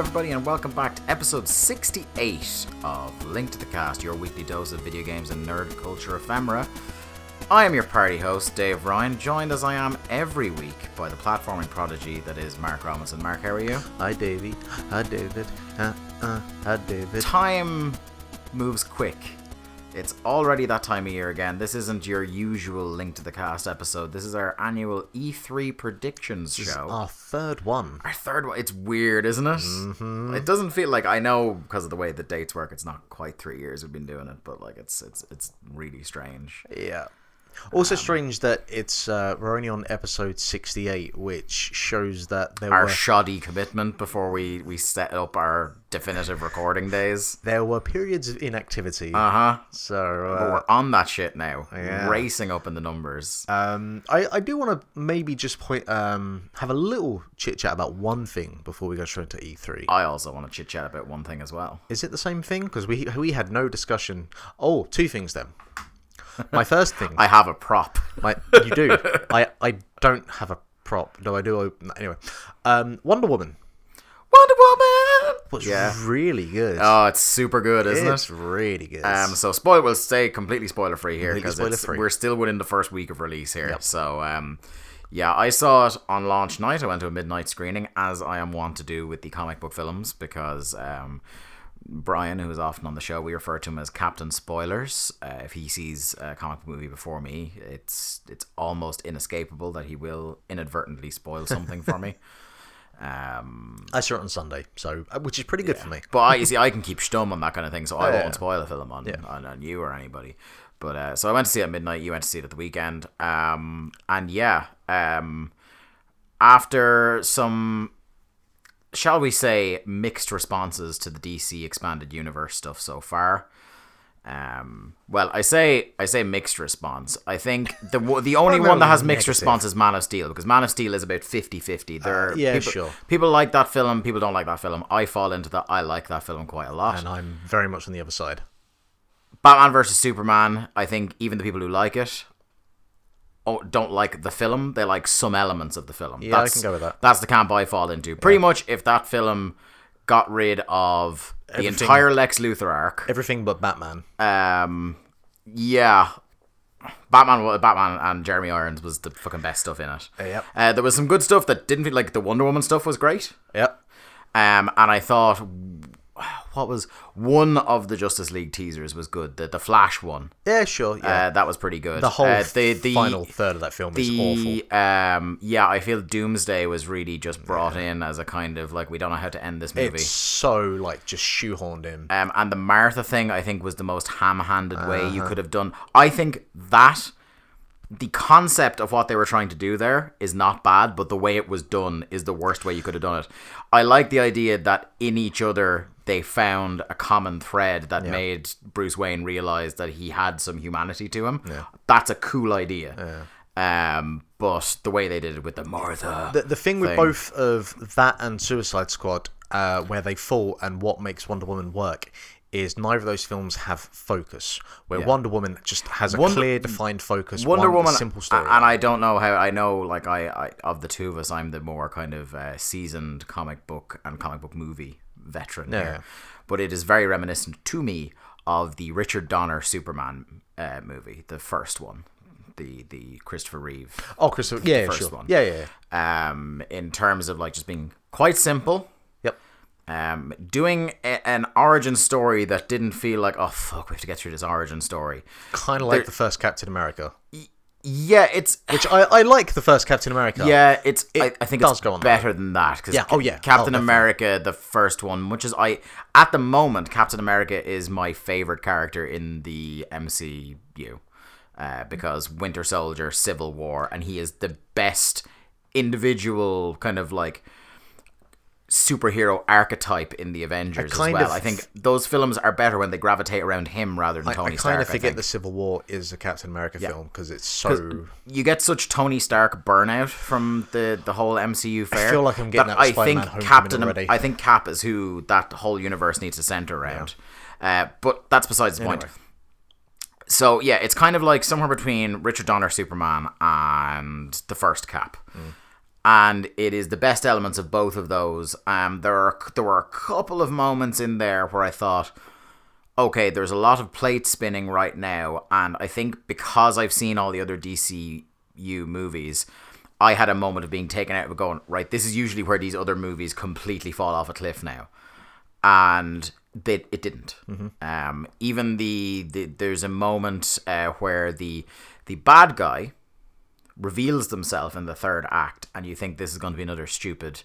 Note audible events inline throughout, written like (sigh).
Everybody, and welcome back to episode 68 of Link to the Cast, your weekly dose of video games and nerd culture ephemera. I am your party host, Dave Ryan, joined as I am every week by the platforming prodigy that is Mark Robinson. Mark, how are you? Hi, Davey. Hi, David. Uh, uh, hi, David. Time moves quick. It's already that time of year again. This isn't your usual Link to the Cast episode. This is our annual E3 predictions This is show. our third one. Our third one. It's weird, isn't it? Mm-hmm. It doesn't feel like I know because of the way the dates work. It's not quite three years we've been doing it, but like it's it's it's really strange. Yeah. Also strange that it's uh, we're only on episode sixty-eight, which shows that there Our were shoddy commitment before we we set up our definitive recording days. there were periods of inactivity. Uh huh. so we're on that shit now, yeah. racing up in the numbers. um, I I do want to maybe just point um have a little chit chat about one thing before we go straight to E three. I also want to chit chat about one thing as well. Is it the same thing? Because we we had no discussion. Oh, two things then. My first thing. I have a prop. My, you do. (laughs) I, I don't have a prop. No, I do. Anyway, um, Wonder Woman Wonder Woman. was Yeah. really good. Oh, it's super good, isn't it? it's really good. Um, so spoil we'll stay completely spoiler free here because we're still within the first week of release here. So um, yeah, I saw it on launch night. I went to a midnight screening, as I am wont to do with the comic book films, because um, Brian, who is often on the show, we refer to him as Captain Spoilers. Uh, if he sees a comic movie before me, it's it's almost inescapable that he will inadvertently spoil something for me. (laughs) Um, I saw it on Sunday, so uh, which is pretty good for me. but I, you see, I can keep stum on that kind of thing, so I yeah. won't spoil a film on, on, on you or anybody. But uh, so I went to see it at midnight. You went to see it at the weekend. Um, and yeah, um, after some, shall we say, mixed responses to the DC expanded universe stuff so far. Um, well, I say I say mixed response. I think the the only one that has mixed Primarily response is Man of Steel because Man of Steel is about 50-50. There, Uh, yeah, people, sure. People like that film. People don't like that film. I fall into that. I like that film quite a lot. And I'm very much on the other side. Batman versus Superman. I think even the people who like it don't like the film. They like some elements of the film. Yeah, I can go with that. That's the camp I fall into. Pretty much, if that film got rid of the entire Lex Luthor arc, Everything but Batman. um, yeah. Batman, Batman, and Jeremy Irons was the fucking best stuff in it. Yep. Uh, there was some good stuff that didn't feel like the Wonder Woman stuff was great. Yep. Um, and I thought, what was one of the Justice League teasers was good. The the Flash one, Yeah, sure. Yeah. uh, that was pretty good. the whole uh, the the final third of that film is awful. the um yeah, I feel Doomsday was really just brought in as a kind of like we don't know how to end this movie. It's so like just shoehorned in. Um, and the Martha thing, I think, was the most ham-handed way Uh-huh. you could have done. I think that the concept of what they were trying to do there is not bad, but the way it was done is the worst way you could have done it. I like the idea that in each other they found a common thread that made Bruce Wayne realize that he had some humanity to him. That's a cool idea. Um, but the way they did it with the Martha, The, the thing with thing. both of that and Suicide Squad, uh, where they fall and what makes Wonder Woman work, is neither of those films have focus. Where Wonder Woman just has a Wonder- clear, defined focus. Wonder Woman, simple story. and I don't know how. I know, like I, I of the two of us, I'm the more kind of uh, seasoned comic book and comic book movie veteran Yeah. here. But it is very reminiscent to me of the Richard Donner Superman uh, movie, the first one, the the Christopher Reeve. oh, Christopher. Yeah, first sure. one. Yeah, yeah, yeah. Um, in terms of like just being quite simple. Yep. Um, doing a, an origin story that didn't feel like oh fuck we have to get through this origin story. Kind of like the first Captain America. Yeah, it's Which I, I like the first Captain America. Yeah, it's. I, It I think does it's go on better than that. Cause Yeah, oh, yeah. Captain Oh. America, the first one, which is I at the moment, Captain America is my favorite character in the MCU, uh, because Winter Soldier, Civil War, and he is the best individual kind of like superhero archetype in the Avengers as well. of- I think those films are better when they gravitate around him rather than I, Tony I Stark. kind of forget the Civil War is a Captain America film because it's so. you get such Tony Stark burnout from the the whole MCU fare. I feel like I'm getting that I Spider-Man think Captain. already. I think Cap is who that whole universe needs to center around. Uh, but that's besides the point. So yeah, it's kind of like somewhere between Richard Donner Superman and the first Cap. And it is the best elements of both of those. Um, there are there were a couple of moments in there where I thought, okay, there's a lot of plate spinning right now, and I think because I've seen all the other DCU movies, I had a moment of being taken out of it going, right, this is usually where these other movies completely fall off a cliff now. And they, it didn't. Um, even the, the there's a moment uh, where the the bad guy reveals themselves in the third act, and you think this is going to be another stupid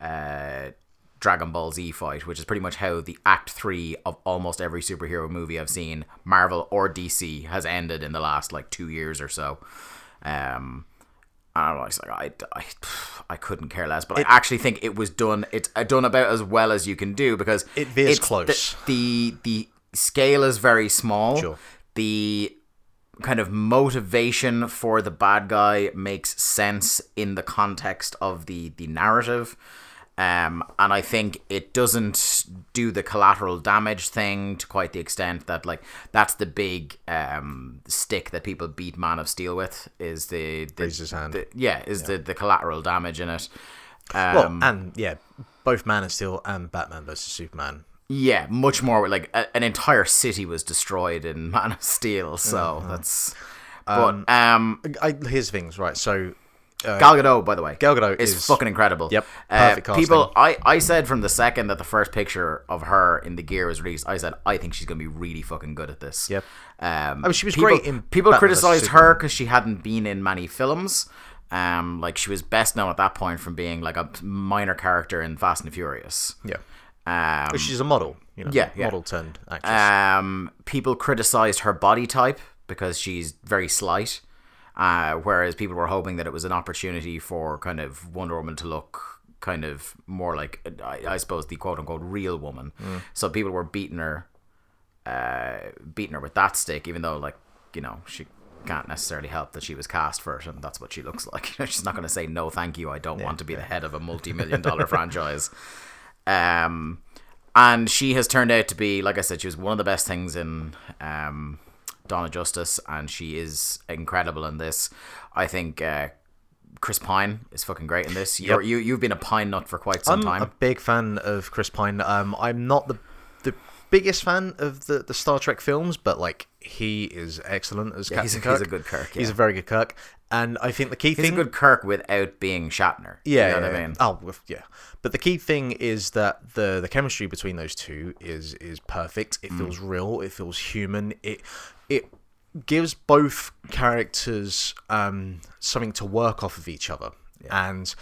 uh, Dragon Ball Z fight, which is pretty much how the Act Three of almost every superhero movie I've seen, Marvel or DC, has ended in the last like two years or so. Um, I was like, I, I, I couldn't care less, but I actually think it was done. It's uh, done about as well as you can do because it's close. The, the the scale is very small. Sure. The kind of motivation for the bad guy makes sense in the context of the the narrative. Um, and I think it doesn't do the collateral damage thing to quite the extent that like that's the big um, stick that people beat Man of Steel with is the, the, Raise his hand. the- yeah is the the collateral damage in it. Well, Um, and yeah, both Man of Steel and Batman versus Superman. Yeah, much more like a, an entire city was destroyed in (laughs) Man of Steel, so that's. But um, I, here's things right. So Gal Gadot, by the way, Gal Gadot is, is- fucking incredible. Yep, Uh, people, I, I said from the second that the first picture of her in the gear was released, I said I think she's gonna be really fucking good at this. Yep. Um, I mean, she was people, great in People Batman criticized her because she hadn't been in many films. Um, like she was best known at that point from being like a minor character in Fast and Furious. yeah, Um, she's a model. You know, Yeah, yeah. model turned actress. um, people criticized her body type because she's very slight, uh, whereas people were hoping that it was an opportunity for kind of Wonder Woman to look kind of more like, I, I suppose, the quote unquote real woman. So people were beating her, uh, beating her with that stick, even though like you know she can't necessarily help that she was cast for it, and that's what she looks (laughs) like. She's not going to say no, thank you. I don't want to be the head of a (laughs) multi-million dollar franchise. Um, and she has turned out to be, like I said, she was one of the best things in um, of Justice, and she is incredible in this. I think uh, Chris Pine is fucking great in this. You're, you you've been a Pine nut for quite some time. I'm a big fan of Chris Pine. Um, I'm not the the biggest fan of the, the Star Trek films, but like he is excellent as Captain he's a- Kirk. he's a good Kirk, He's a very good Kirk, and I think the key He's thing. a good Kirk without being Shatner. yeah, you know what I mean. Oh, yeah. But the key thing is that the the chemistry between those two is is perfect. Mm. It feels real. It feels human. It it gives both characters um, something to work off of each other, and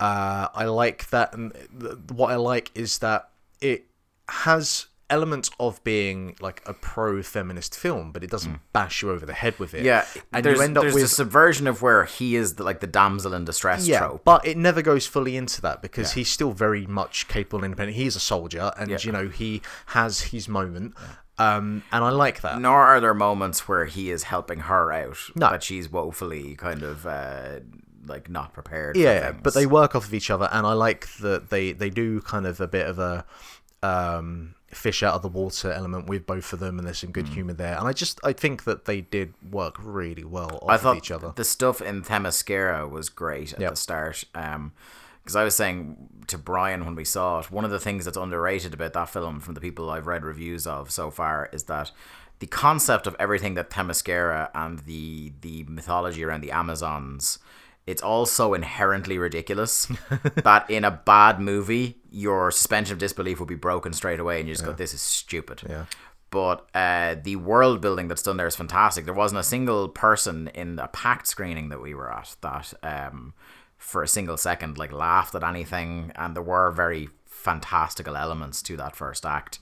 uh, I like that. And th- what I like is that it has elements of being like a pro feminist film, but it doesn't bash you over the head with it. Mm. Yeah, and you end up with a subversion of where he is the, like the damsel in distress yeah, trope. but it never goes fully into that because he's still very much capable and independent. He's a soldier, and Yeah. you know he has his moment, um, and I like that. Nor are there moments where he is helping her out. No. That she's woefully kind of uh, like not prepared. yeah, yeah, but they work off of each other, and I like that they they do kind of a bit of a um, fish out of the water element with both of them, and there's some Mm. good humor there. And I just I think that they did work really well off I of thought each other. the stuff in Themyscira was great at Yep. the start. Um, because I was saying to Brian when we saw it, one of the things that's underrated about that film from the people I've read reviews of so far is that the concept of everything that Themyscira and the the mythology around the Amazons, it's all so inherently ridiculous (laughs) that in a bad movie, your suspension of disbelief will be broken straight away, and you just go, "This is stupid." Yeah. But uh, the world building that's done there is fantastic. There wasn't a single person in a packed screening that we were at that, um, for a single second, like laughed at anything, and there were very fantastical elements to that first act.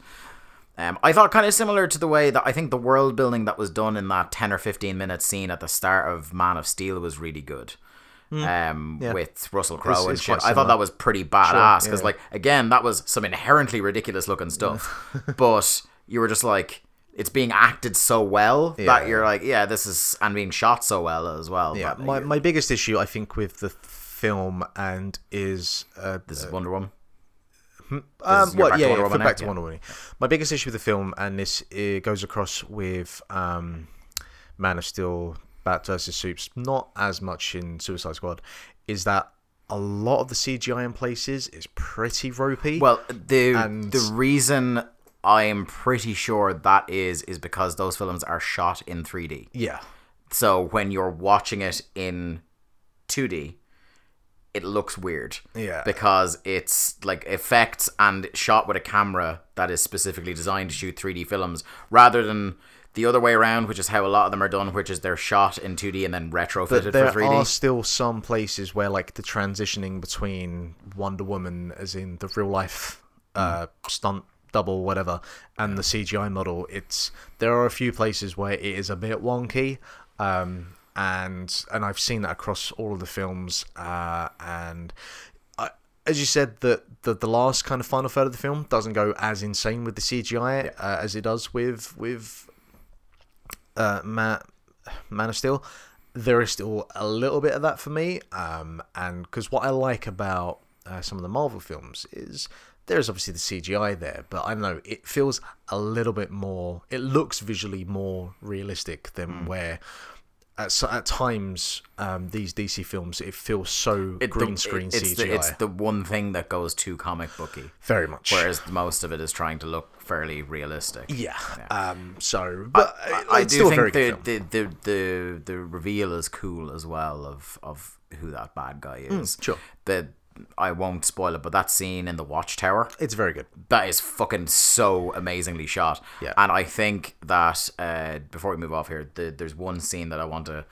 Um, I thought kind of similar to the way that I think the world building that was done in that ten or fifteen minute scene at the start of Man of Steel was really good. Um, yeah. with Russell Crowe and it's shit. I thought that was pretty badass because, yeah. like, again, that was some inherently ridiculous looking stuff, (laughs) but you were just like, it's being acted so well that you're like, yeah, this is, and being shot so well as well. Yeah, my, my biggest issue I think with the film and is uh, this is Wonder Woman. Um, you're well, back yeah, yeah, Woman back to Wonder Woman. My biggest issue with the film, and this it goes across with um, Man of Steel, Bat versus Soups, not as much in Suicide Squad, is that a lot of the CGI in places is pretty ropey. Well, the And- the reason I'm pretty sure that is is because those films are shot in 3D. yeah, So when you're watching it in 2D, it looks weird. Yeah. Because it's like effects and shot with a camera that is specifically designed to shoot 3D films rather than the other way around, which is how a lot of them are done, which is they're shot in 2D and then retrofitted but there for 3D. There are still some places where like the transitioning between Wonder Woman, as in the real life uh, stunt double, whatever, and the CGI model. It's there are a few places where it is a bit wonky. Um, and and I've seen that across all of the films, uh, and I, as you said, that the, the last kind of final third of the film doesn't go as insane with the CGI uh, as it does with with uh, Man, Man of Steel. There is still a little bit of that for me, um, and because what I like about uh, some of the Marvel films is there's obviously the CGI there, but I know it feels a little bit more. It looks visually more realistic than where. At, at times, um, these DC films, it feels so It- the- green screen it's CGI. The, it's the one thing that goes too comic booky. Very much. Whereas most of it is trying to look fairly realistic. yeah. Um. So, but I, uh, I do still think the, the, the, the, the reveal is cool as well of, of who that bad guy is. Mm, sure. The, I won't spoil it, but that scene in the Watchtower, It's very good. that is fucking so amazingly shot. Yeah. And I think that uh, before we move off here, the, there's one scene that I want to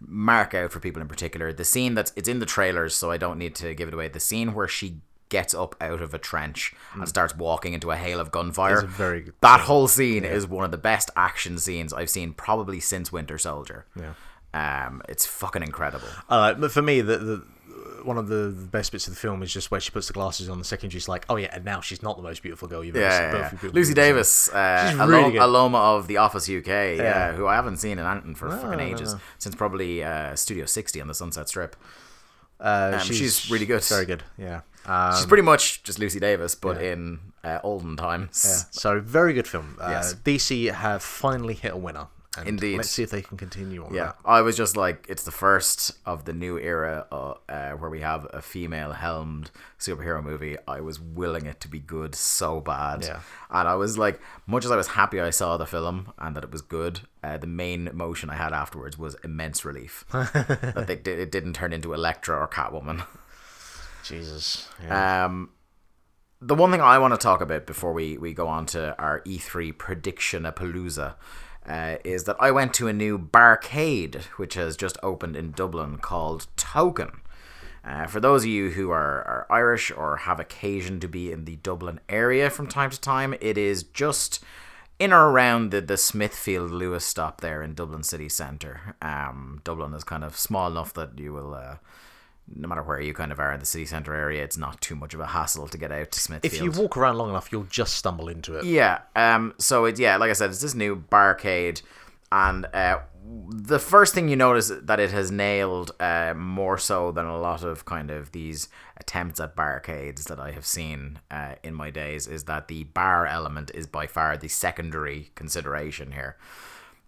mark out for people in particular. The scene that's it's in the trailers, so I don't need to give it away. The scene where she gets up out of a trench and starts walking into a hail of gunfire. Very good that whole scene is one of the best action scenes I've seen probably since Winter Soldier. Yeah. Um, it's fucking incredible. Uh, but for me, the, the one of the, best bits of the film is just where she puts the glasses on. The second she's like, "Oh yeah," and now she's not the most beautiful girl you've ever seen. Yeah, yeah, yeah. of you people Lucy you've ever seen. Davis, uh, She's really good. aluma of The Office UK, yeah. Yeah. who I haven't seen in anything for fucking ages no. since probably uh, Studio 60 on the Sunset Strip. Uh, Um, she's really good. Very good. Yeah. Um, She's pretty much just Lucy Davis, but yeah. in uh, olden times. yeah. So very good film. Uh, Yes. DC have finally hit a winner. And Indeed. Let's see if they can continue on Yeah, that. I was just like, it's the first of the new era uh, uh, where we have a female helmed superhero movie. I was willing it to be good so bad. Yeah. And I was like, much as I was happy I saw the film and that it was good, uh, the main emotion I had afterwards was immense relief (laughs) that they, it didn't turn into Elektra or Catwoman. Jesus. Yeah. Um, the one thing I want to talk about before we, we go on to our E3 prediction a palooza uh, is that I went to a new barcade which has just opened in Dublin called Token. Uh, for those of you who are, are Irish or have occasion to be in the Dublin area from time to time, it is just in or around the, the Smithfield Luas stop there in Dublin city centre. Um, Dublin is kind of small enough that you will. Uh, no matter where you kind of are in the city centre area, it's not too much of a hassle to get out to Smithfield. if you walk around long enough, you'll just stumble into it. Yeah. Um. So it yeah, like I said, it's this new barcade, and uh, the first thing you notice that it has nailed uh, more so than a lot of kind of these attempts at barcades that I have seen uh, in my days is that the bar element is by far the secondary consideration here.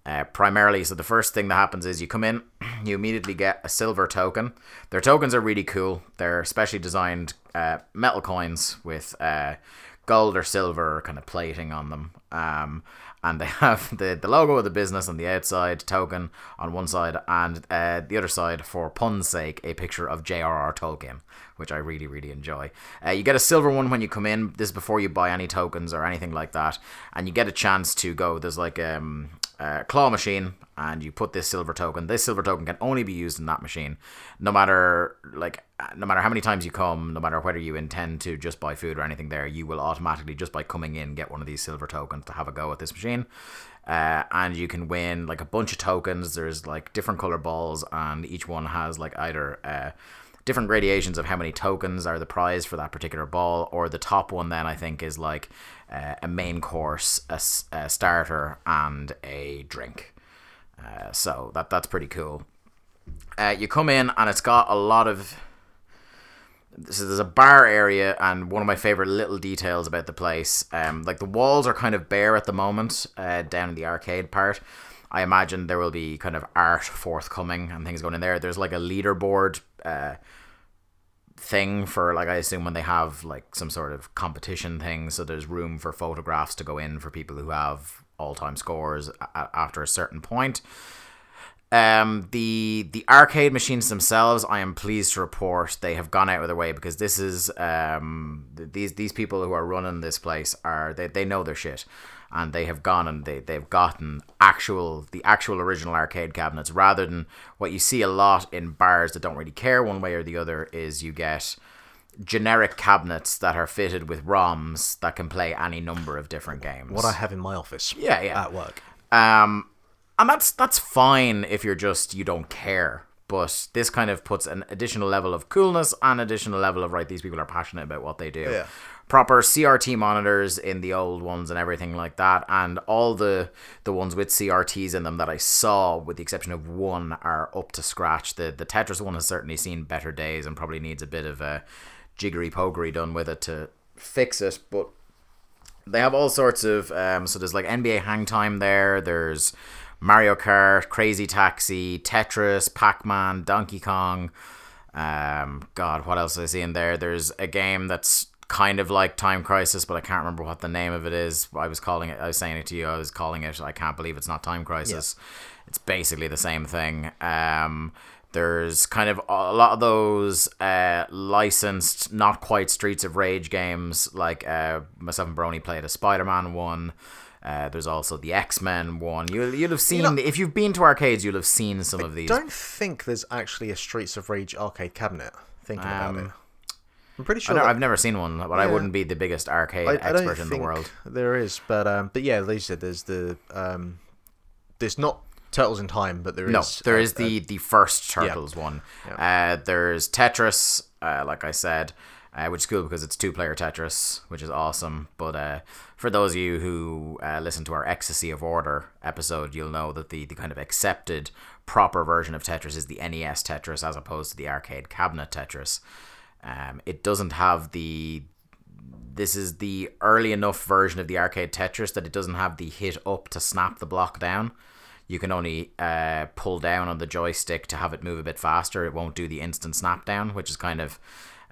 Uh, primarily, so the first thing that happens is you come in, (clears throat) you immediately get a silver token. Their tokens are really cool. They're specially designed uh, metal coins with uh, gold or silver kind of plating on them. Um, and they (laughs) have the, the logo of the business on the outside, token on one side, and uh, the other side, for pun's sake, a picture of J.R.R. Tolkien, which I really, really enjoy. Uh, you get a silver one when you come in. This is before you buy any tokens or anything like that. And you get a chance to go. There's like um, a claw machine, and you put this silver token. This silver token can only be used in that machine, no matter like no matter how many times you come, no matter whether you intend to just buy food or anything there, you will automatically just by coming in get one of these silver tokens to have a go at this machine. Uh, and you can win like a bunch of tokens. There's like different color balls, and each one has like either uh, different gradations of how many tokens are the prize for that particular ball, or the top one then I think is like uh, a main course, a starter, and a drink. Uh, so that that's pretty cool. Uh, you come in and it's got a lot of so there's a bar area and one of my favorite little details about the place um like the walls are kind of bare at the moment uh, down in the arcade part i imagine there will be kind of art forthcoming and things going in there there's like a leaderboard uh thing for like I assume when they have like some sort of competition thing. So there's room for photographs to go in for people who have all time scores a- after a certain point. Um, the the arcade machines themselves, I am pleased to report they have gone out of their way because this is um these these people who are running this place are they, they know their shit and they have gone and they, they've gotten actual the actual original arcade cabinets rather than what you see a lot in bars that don't really care one way or the other is you get generic cabinets that are fitted with ROMs that can play any number of different games. What I have in my office. Yeah, yeah. At work. Um, and that's that's fine if you're just you don't care. But this kind of puts an additional level of coolness and additional level of right. These people are passionate about what they do. Yeah. Proper CRT monitors in the old ones and everything like that, and all the the ones with CRTs in them that I saw, with the exception of one, are up to scratch. The the Tetris one has certainly seen better days and probably needs a bit of a jiggery pogery done with it to fix it. But they have all sorts of um, so there's like NBA Hang Time there. There's Mario Kart, Crazy Taxi, Tetris, Pac Man, Donkey Kong. Um, God, what else did I see in there? There's a game that's kind of like Time Crisis, but I can't remember what the name of it is. I was calling it. I was saying it to you. I was calling it. I can't believe it's not Time Crisis. It's basically the same thing. Um, there's kind of a lot of those uh, licensed, not quite Streets of Rage games. Like uh, myself and Brony played a Spider-Man one. Uh, there's also the X Men one. You'll you'll have seen know- if you've been to arcades, you'll have seen some of these. I don't think there's actually a Streets of Rage arcade cabinet. Thinking about it. I'm pretty I sure. that- I've never seen one, but I wouldn't be the biggest arcade I, I expert don't in the world. there is, but um, but yeah, like you said, there's the um, there's not Turtles in Time, but there is No, there uh, is the the first Turtles one. Yeah. Uh, there's Tetris, uh, like I said, uh, which is cool because it's two player Tetris, which is awesome. But uh, for those of you who uh, listen to our Ecstasy of Order episode, you'll know that the, the kind of accepted proper version of Tetris is the NES Tetris as opposed to the arcade cabinet Tetris. Um, it doesn't have the this is the early enough version of the arcade Tetris that it doesn't have the hit up to snap the block down. You can only uh, pull down on the joystick to have it move a bit faster. It won't do the instant snap down, which is kind of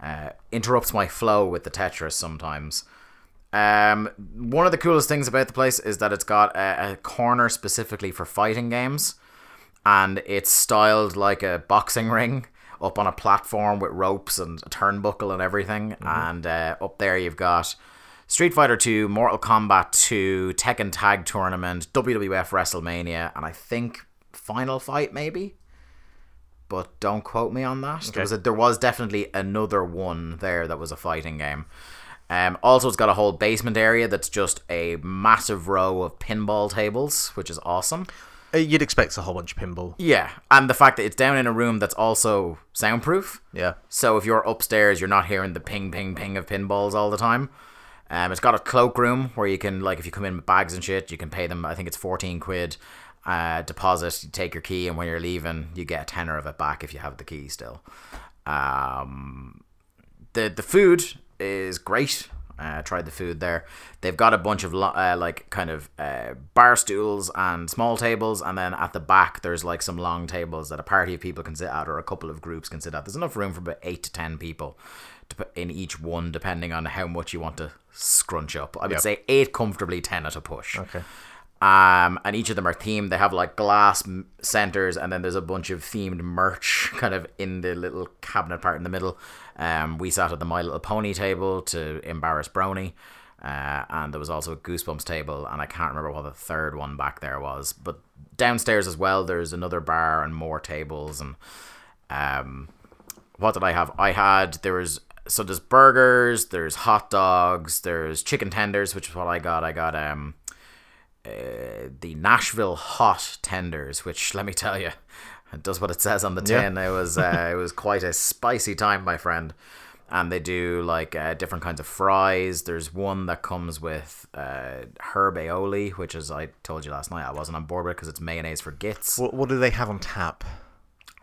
uh, interrupts my flow with the Tetris sometimes. Um, one of the coolest things about the place is that it's got a, a corner specifically for fighting games, and it's styled like a boxing ring up on a platform with ropes and a turnbuckle and everything. And uh, up there you've got Street Fighter 2, Mortal Kombat 2, Tekken Tag Tournament, WWF WrestleMania, and I think Final Fight maybe. But don't quote me on that. There was a, there was definitely another one there that was a fighting game. Um, also, it's got a whole basement area that's just a massive row of pinball tables, which is awesome. Uh, You'd expect a whole bunch of pinball. Yeah, and the fact that it's down in a room that's also soundproof. Yeah. So if you're upstairs, you're not hearing the ping, ping, ping of pinballs all the time. Um, it's got a cloakroom where you can, like, if you come in with bags and shit, you can pay them. I think it's fourteen quid uh, deposit. You take your key, and when you're leaving, you get a tenner of it back if you have the key still. Um, the the food is great. Uh, tried the food there. They've got a bunch of uh, like kind of uh, bar stools and small tables, and then at the back there's like some long tables that a party of people can sit at, or a couple of groups can sit at. There's enough room for about eight to ten people to put in each one, depending on how much you want to scrunch up. I would Yep. say eight comfortably, ten at a push. Okay. Um, and each of them are themed. They have like glass m- centers, and then there's a bunch of themed merch (laughs) kind of in the little cabinet part in the middle. Um, we sat at the My Little Pony table to embarrass Brony. Uh, and there was also a Goosebumps table, and I can't remember what the third one back there was. But downstairs as well, there's another bar and more tables. And um, what did I have? I had there was so there's burgers, there's hot dogs, there's chicken tenders, which is what I got. I got um uh, the Nashville hot tenders, which (laughs) let me tell you, it does what it says on the Yeah. tin. It was uh, it was quite a spicy time, my friend. And they do like uh, different kinds of fries. There's one that comes with uh, herb aioli, which is I told you last night I wasn't on board with because it's mayonnaise for gits. What, what do they have on tap?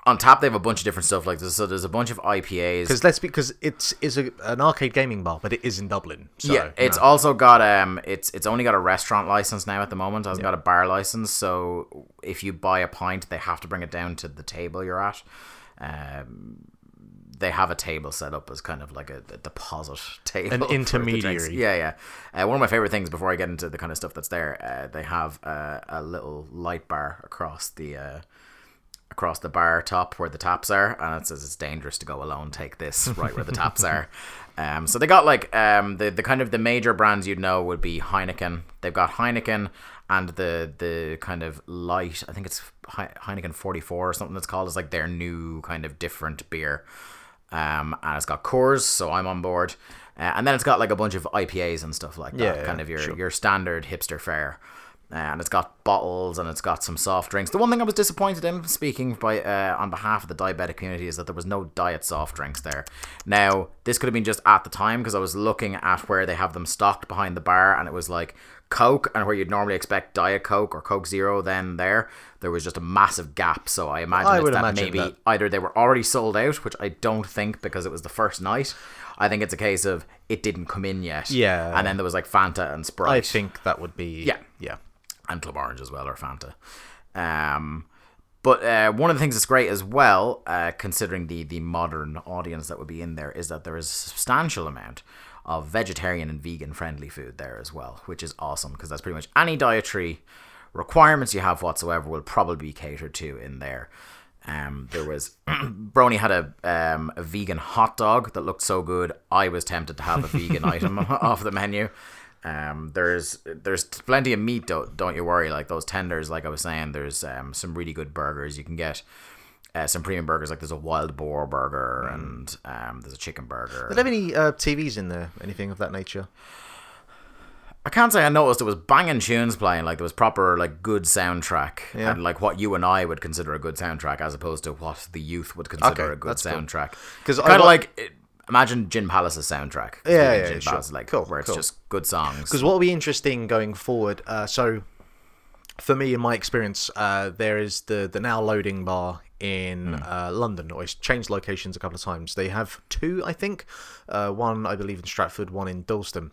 On top they have a bunch of different stuff like this. So there's a bunch of IPAs. Because let's because it's is a, an arcade gaming bar, but it is in Dublin. So, yeah, it's know. also got um, it's it's only got a restaurant license now at the moment. It hasn't got a bar license, so if you buy a pint, they have to bring it down to the table you're at. Um, they have a table set up as kind of like a, a deposit (laughs) table, An intermediary. Yeah, yeah. Uh, one of my favorite things before I get into the kind of stuff that's there, uh, they have uh, a little light bar across the. Across the bar top where the taps are, and it says it's dangerous to go alone. Take this (laughs) right where the taps are. Um, so they got like um, the the kind of the major brands you'd know would be Heineken. They've got Heineken and the the kind of light. I think it's Heineken forty four or something. That's called. It's like their new kind of different beer. Um, and it's got Coors, so I'm on board. Uh, and then it's got like a bunch of IPAs and stuff like that. Yeah, yeah, kind of your sure. your standard hipster fare. And it's got bottles and it's got some soft drinks. The one thing I was disappointed in, speaking by uh, on behalf of the diabetic community, is that there was no diet soft drinks there. Now, this could have been just at the time because I was looking at where they have them stocked behind the bar, and it was like Coke, and where you'd normally expect Diet Coke or Coke Zero, then there there was just a massive gap. So I imagine I that imagine maybe that. either they were already sold out, which I don't think because it was the first night. I think it's a case of it didn't come in yet. Yeah. and then there was like Fanta and Sprite I think that would be. Yeah. Yeah. And Club Orange as well, or Fanta. Um, but uh, one of the things that's great as well, uh, considering the the modern audience that would be in there, is that there is a substantial amount of vegetarian and vegan friendly food there as well, which is awesome because that's pretty much any dietary requirements you have whatsoever will probably be catered to in there. Um, there was (clears throat) Brony had a um, a vegan hot dog that looked so good. I was tempted to have a vegan (laughs) item (laughs) off the menu. Um, there's there's plenty of meat. Don't don't you worry. Like those tenders, like I was saying, there's um, some really good burgers. You can get uh, some premium burgers. Like there's a wild boar burger and um, there's a chicken burger. They have any uh, TVs in there? Anything of that nature? I can't say I noticed there was banging tunes playing. Like there was proper like good soundtrack Yeah. and like what you and I would consider a good soundtrack, as opposed to what the youth would consider Okay, a good cool. soundtrack. 'Cause I kind of like it- imagine Gin Palace's soundtrack. Yeah, yeah, Gin sure. Palace, like Cool, where it's cool. just good songs. Because what will be interesting going forward, uh, so for me, in my experience, uh, there is the, the now loading bar in uh, London, or it's changed locations a couple of times. They have two, I think. Uh, one, I believe, in Stratford, one in Dalston.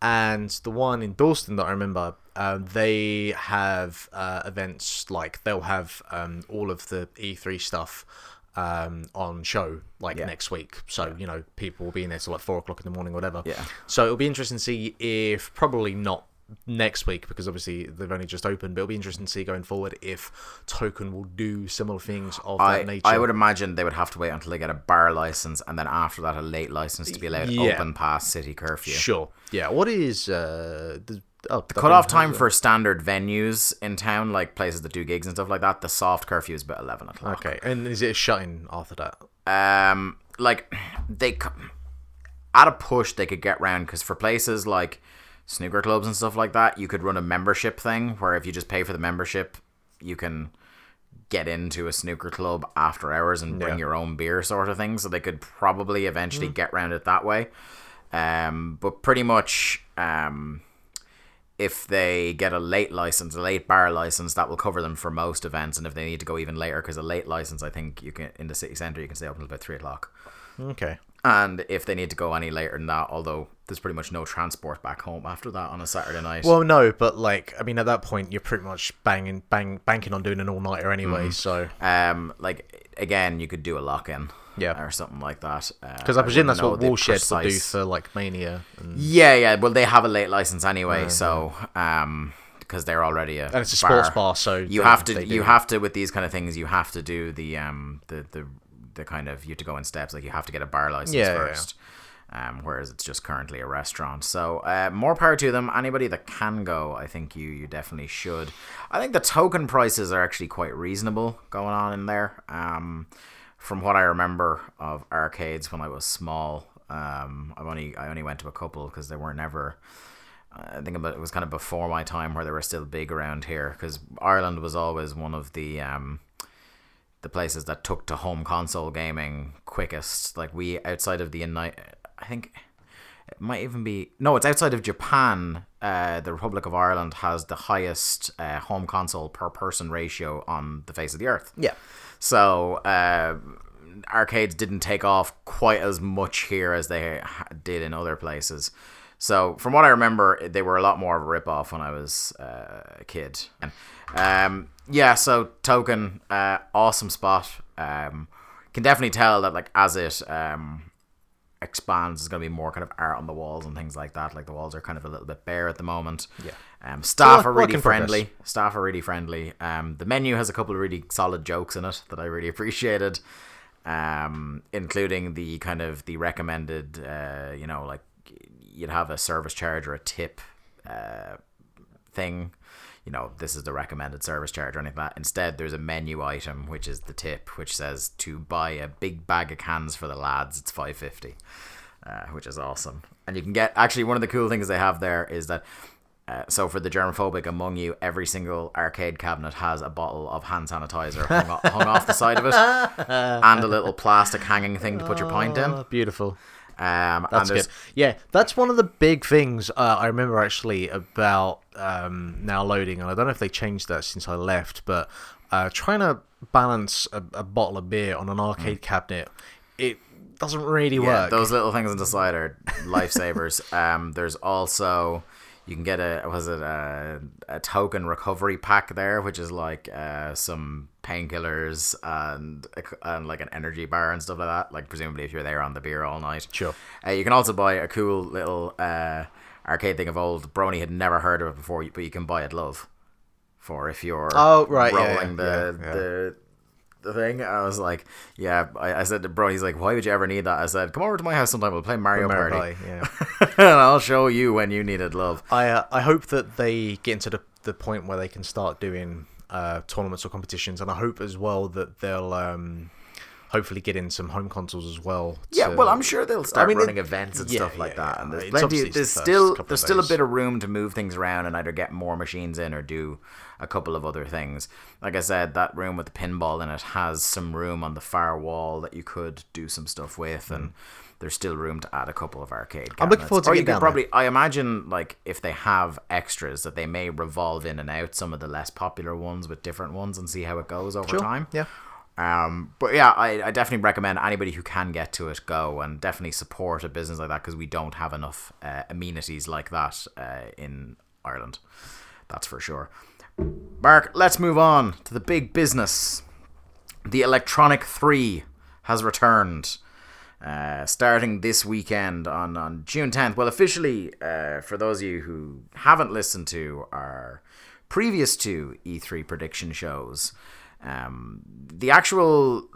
And the one in Dalston that I remember, uh, they have uh, events like they'll have um, all of the E3 stuff um, on show like Yeah. next week. So you know people will be in there till like four o'clock in the morning, whatever. Yeah. So it'll be interesting to see if probably not next week because obviously they've only just opened, but it'll be interesting to see going forward if Token will do similar things of I, that nature. I would imagine they would have to wait until they get a bar license and then after that a late license to be allowed to Yeah. open past city curfew. Sure. Yeah. What is uh the, oh, The cutoff time for standard venues in town, like places that do gigs and stuff like that, the soft curfew is about eleven o'clock. Okay, and is it shutting after that? Um, like they at a push they could get round because for places like snooker clubs and stuff like that, you could run a membership thing where if you just pay for the membership, you can get into a snooker club after hours and bring Yeah. your own beer sort of thing. So they could probably eventually get round it that way. Um, but pretty much, um, if they get a late license, a late bar license, that will cover them for most events. And if they need to go even later, because a late license, I think you can in the city centre, you can stay open until about three o'clock. Okay. And if they need to go any later than that, although there's pretty much no transport back home after that on a Saturday night. Well, no, but like I mean, at that point, you're pretty much banging, bang, banking on doing an all nighter anyway. So um, like again, you could do a lock in, Yeah. or something like that. because I presume that's what Woolshed Woolshed would do for like Mania, and, Yeah, yeah. Well, they have a late license anyway, so um, because they're already a and it's a sports bar, so you have to you have to with these kind of things you have to do the um the the the kind of you have to go in steps like you have to get a bar license Yeah, yeah, first um whereas it's just currently a restaurant so uh, more power to them anybody that can go i think you you definitely should i think the token prices are actually quite reasonable going on in there um from what i remember of arcades when i was small um i've only i only went to a couple because they were never I think it was kind of before my time where they were still big around here because Ireland was always one of the um, the places that took to home console gaming quickest. Like we outside of the United, I think it might even be no, it's outside of Japan. Uh, the Republic of Ireland has the highest uh, home console per person ratio on the face of the earth. yeah. So uh, arcades didn't take off quite as much here as they did in other places. So from what I remember, they were a lot more of a rip off when I was uh, a kid. Um, yeah, so Token, uh, awesome spot. Um, can definitely tell that like as it um expands, there's to be more kind of art on the walls and things like that. Like the walls are kind of a little bit bare at the moment. Yeah. Um, staff are really friendly. Staff are really friendly. Um, the menu has a couple of really solid jokes in it that I really (laughs) appreciated. Um, including the kind of the recommended, uh, you know, like you'd have a service charge or a tip, uh, thing. You know, this is the recommended service charge or anything like that. Instead, there's a menu item which is the tip, which says to buy a big bag of cans for the lads, it's five fifty, uh, which is awesome. And you can get actually one of the cool things they have there is that. Uh, so for the germophobic among you, every single arcade cabinet has a bottle of hand sanitizer hung, o- (laughs) hung off the side of it, and a little plastic hanging thing to put your pint in. Oh, beautiful. Um, That's good. Yeah, that's one of the big things uh, I remember actually about um, now loading, and I don't know if they changed that since I left, but uh, trying to balance a, a bottle of beer on an arcade cabinet, it doesn't really Mm. Yeah, work. those little things on the side are lifesavers. (laughs) um, there's also you can get a was it a, a token recovery pack there, which is like uh, some painkillers and and like an energy bar and stuff like that. Like presumably if you're there on the beer all night. Sure. Uh, you can also buy a cool little uh, arcade thing of old. Brony had never heard of it before, but you can buy it love for if you're Oh, right, yeah, rolling yeah, the yeah, yeah. the the thing. I was like, yeah. I, I said to bro, he's like, why would you ever need that? I said, come over to my house sometime. We'll play Mario, Mario Party, Party, yeah. (laughs) and I'll show you when you needed love. I uh, I hope that they get into the, the point where they can start doing uh, tournaments or competitions, and I hope as well that they'll um, hopefully get in some home consoles as well. Yeah, to- well, I'm sure they'll start mean, it- running events and yeah, stuff like yeah, that. yeah. And there's It's plenty. There's the still there's still a bit of room to move things around and either get more machines in or do a couple of other things. Like I said, that room with the pinball in it has some room on the far wall that you could do some stuff with, and there's still room to add a couple of arcade. Mm. I'm looking cabinets. forward to Or you could probably. I imagine like if they have extras that they may revolve in and out some of the less popular ones with different ones and see how it goes over Sure, time. yeah. Um, but yeah, I, I definitely recommend anybody who can get to it go and definitely support a business like that because we don't have enough uh, amenities like that uh, in Ireland. That's for sure. Mark, let's move on to the big business. The Electronic 3 has returned. Uh, starting this weekend on, on June 10th. Well, officially, uh, for those of you who haven't listened to our previous two E3 prediction shows, um, the actual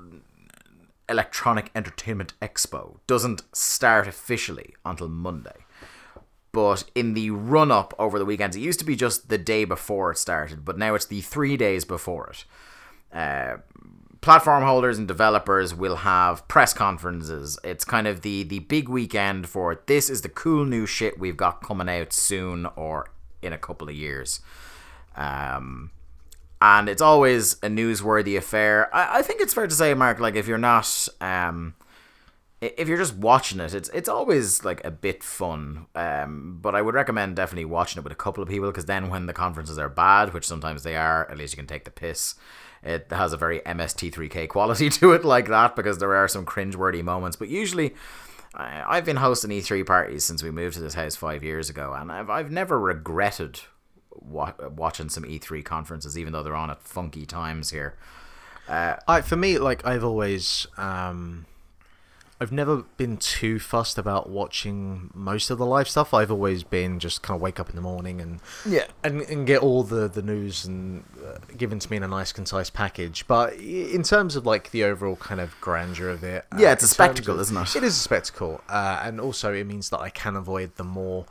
Electronic Entertainment Expo doesn't start officially until Monday. But in the run up over the weekends, it used to be just the day before it started, but now it's the three days before it. Uh, platform holders and developers will have press conferences. It's kind of the the big weekend for this is the cool new shit we've got coming out soon or in a couple of years. Um, and it's always a newsworthy affair. I, I think it's fair to say, Mark, like if you're not um if you're just watching it, it's it's always like a bit fun. Um, but I would recommend definitely watching it with a couple of people because then when the conferences are bad, which sometimes they are, at least you can take the piss. It has a very MST3K quality (laughs) to it, like that, because there are some cringeworthy moments. But usually, I, I've been hosting E3 parties since we moved to this house five years ago, and I've I've never regretted wa- watching some E3 conferences, even though they're on at funky times here. I for me, like I've always, um, I've never been too fussed about watching most of the live stuff. I've always been just kind of wake up in the morning and Yeah. and, and get all the the news and uh, given to me in a nice concise package. But in terms of like the overall kind of grandeur of it, uh, Yeah, it's a spectacle, of- isn't it? It is a spectacle, uh, and also it means that I can avoid the more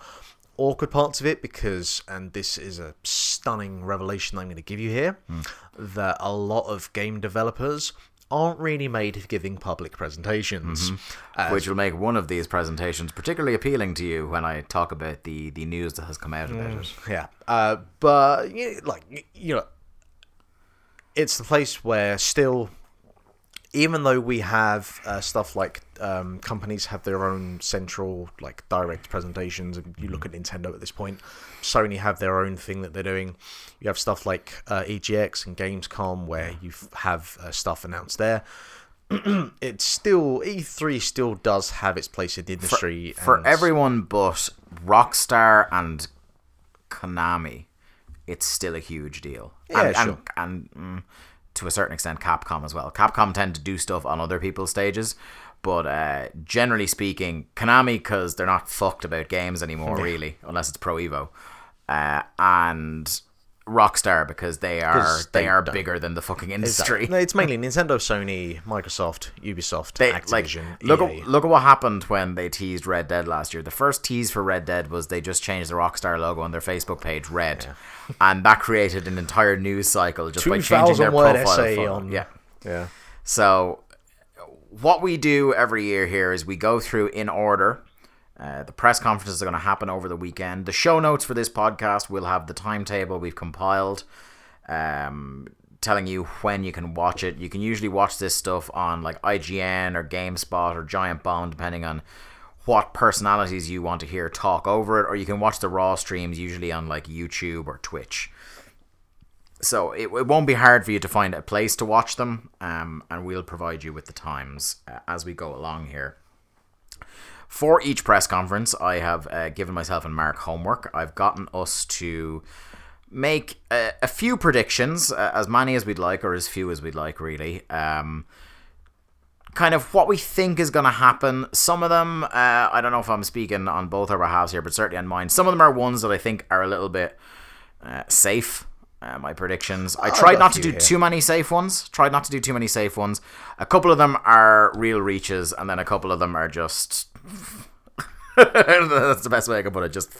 awkward parts of it because, and this is a stunning revelation I'm going to give you here, Hmm. that a lot of game developers aren't really made for giving public presentations. Uh, which will make one of these presentations particularly appealing to you when I talk about the, the news that has come out about it. Yeah, uh, but you like you know, it's the place where still, even though we have uh, stuff like um, companies have their own central like direct presentations, and you look at Nintendo at this point, Sony have their own thing that they're doing. You have stuff like uh, EGX and Gamescom where you have uh, stuff announced there. (clears throat) it's still E3 still does have its place in the industry For and- everyone but Rockstar and Konami, it's still a huge deal. Yeah, and, sure. And, and mm, to a certain extent Capcom as well. Capcom tend to do stuff on other people's stages, but uh, generally speaking, Konami because they're not fucked about games anymore, really, unless it's Pro Evo, uh, and Rockstar because they are they, they are don't- bigger than the fucking industry. No, it's mainly Nintendo, Sony, Microsoft, Ubisoft, They, like Activision, look at look at what happened when they teased Red Dead last year. The first tease for Red Dead was they just changed the Rockstar logo on their Facebook page red, (laughs) and that created an entire news cycle just by changing their profile on- Yeah. yeah. So, what we do every year here is we go through in order. Uh, the press conferences are going to happen over the weekend. The show notes for this podcast will have the timetable we've compiled, um, telling you when you can watch it. You can usually watch this stuff on like IGN or GameSpot or Giant Bomb, depending on what personalities you want to hear talk over it, or you can watch the raw streams usually on like YouTube or Twitch so it, it won't be hard for you to find a place to watch them um, and we'll provide you with the times uh, as we go along here for each press conference i have uh, given myself and mark homework i've gotten us to make a, a few predictions uh, as many as we'd like or as few as we'd like really um, kind of what we think is going to happen some of them uh, i don't know if i'm speaking on both our behalves here but certainly on mine some of them are ones that i think are a little bit uh, safe. Uh, my predictions. I tried not to do here. too many safe ones. Tried not to do too many safe ones. A couple of them are real reaches, and then a couple of them are just. (laughs) That's the best way I can put it. Just.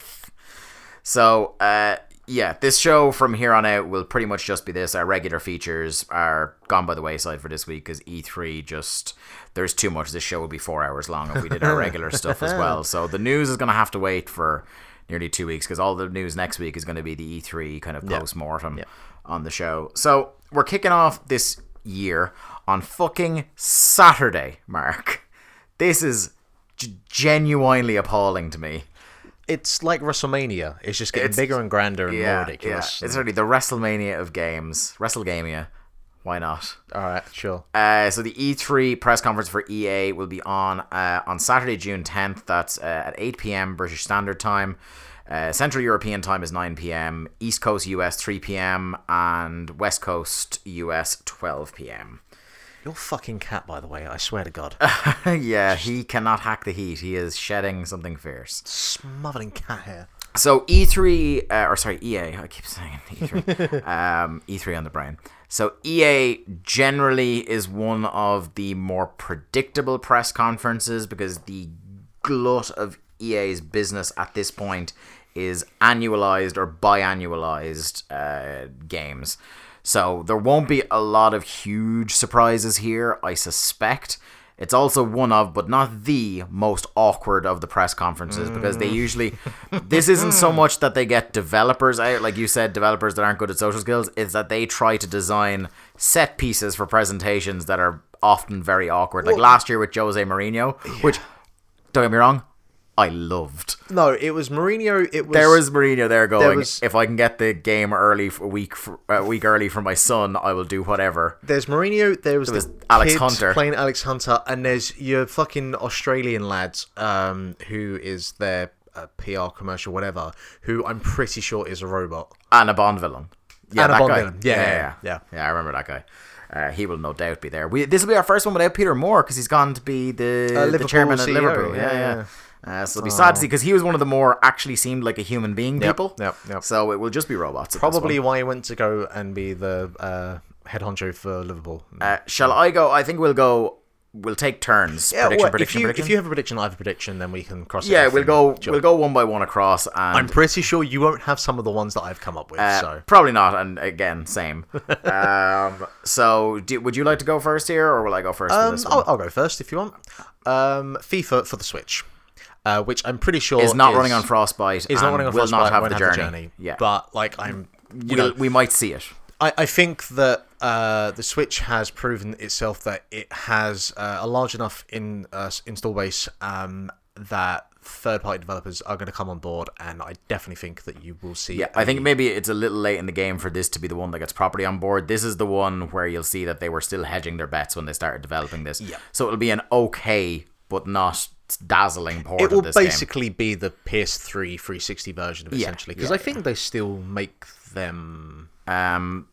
So, uh, yeah, this show from here on out will pretty much just be this. Our regular features are gone by the wayside for this week because E3 just. There's too much. This show would be four hours long if we did our regular stuff as well. So the news is going to have to wait for nearly two weeks because all the news next week is going to be the E3 kind of post mortem on the show. So we're kicking off this year on fucking Saturday, Mark. This is g- genuinely appalling to me. It's like WrestleMania. It's just getting It's- bigger and grander and more ridiculous. yeah. It's really the WrestleMania of games. WrestleGamia. Why not? All right, sure. Uh, so the E3 press conference for EA will be on uh, on Saturday, June 10th. That's uh, at 8 p.m. British Standard Time. Uh, Central European Time is 9 p.m. East Coast US 3 p.m. and West Coast US 12 p.m. Your fucking cat, by the way. I swear to God, (laughs) yeah, he cannot hack the heat. He is shedding something fierce. Smothering cat hair. So E3, uh, or sorry, EA. I keep saying E3. (laughs) um, E3 on the brain. So EA generally is one of the more predictable press conferences because the glut of EA's business at this point is annualized or biannualized uh, games. So there won't be a lot of huge surprises here, I suspect. It's also one of, but not the most awkward of the press conferences because they mm. usually. (laughs) This isn't so much that they get developers out, like you said, developers that aren't good at social skills. It's that they try to design set pieces for presentations that are often very awkward. Like last year with Jose Mourinho, which, don't get me wrong, I loved. No, it was Mourinho. It was There was Mourinho there going. was- if I can get the game early, for a week, for, a week early for my son, I will do whatever. There's Mourinho. There was, was the Alex Hunter. playing Alex Hunter, and there's your fucking Australian lads, um, who is their uh, PR commercial, whatever. Who I'm pretty sure is a robot. and a Bond villain. Yeah, And a Bond guy. villain. Yeah, yeah, yeah. yeah. I remember that guy. Uh, he will no doubt be there. We this will be our first one without Peter Moore because he's gone to be the, the Liverpool chairman at CEO, Liverpool. Yeah, yeah, yeah. Uh, so it'll be sad to see because he was one of the more actually seemed like a human being people. yep, yep. So it will just be robots. Probably why he went to go and be the uh, head honcho for Liverpool. Uh, shall I go? I think we'll go. We'll take turns. yeah, prediction, well, prediction, if you prediction. if you have a prediction, I have a prediction, then we can cross. yeah, we'll go. jump. We'll go one by one across. And I'm pretty sure you won't have some of the ones that I've come up with. Uh, so Probably not, and again, same. (laughs) um, so, do, would you like to go first here, or will I go first? um? I'll, I'll go first if you want. Um, FIFA for the Switch, uh, which I'm pretty sure is not is- running on Frostbite. Is not running on will Frostbite. not have, the, have journey. the journey. Yeah, but like I'm, you we'll, know, we might see it. I, I think that uh, the Switch has proven itself that it has uh, a large enough in uh, install base um, that third-party developers are going to come on board, and I definitely think that you will see. Yeah, I think maybe it's a little late in the game for this to be the one that gets properly on board. This is the one where you'll see that they were still hedging their bets when they started developing this. Yeah. So it'll be an okay, but not dazzling port it of will this game. basically be the PS3 360 version of it, Yeah, essentially, because yeah, I think they still make them. Um,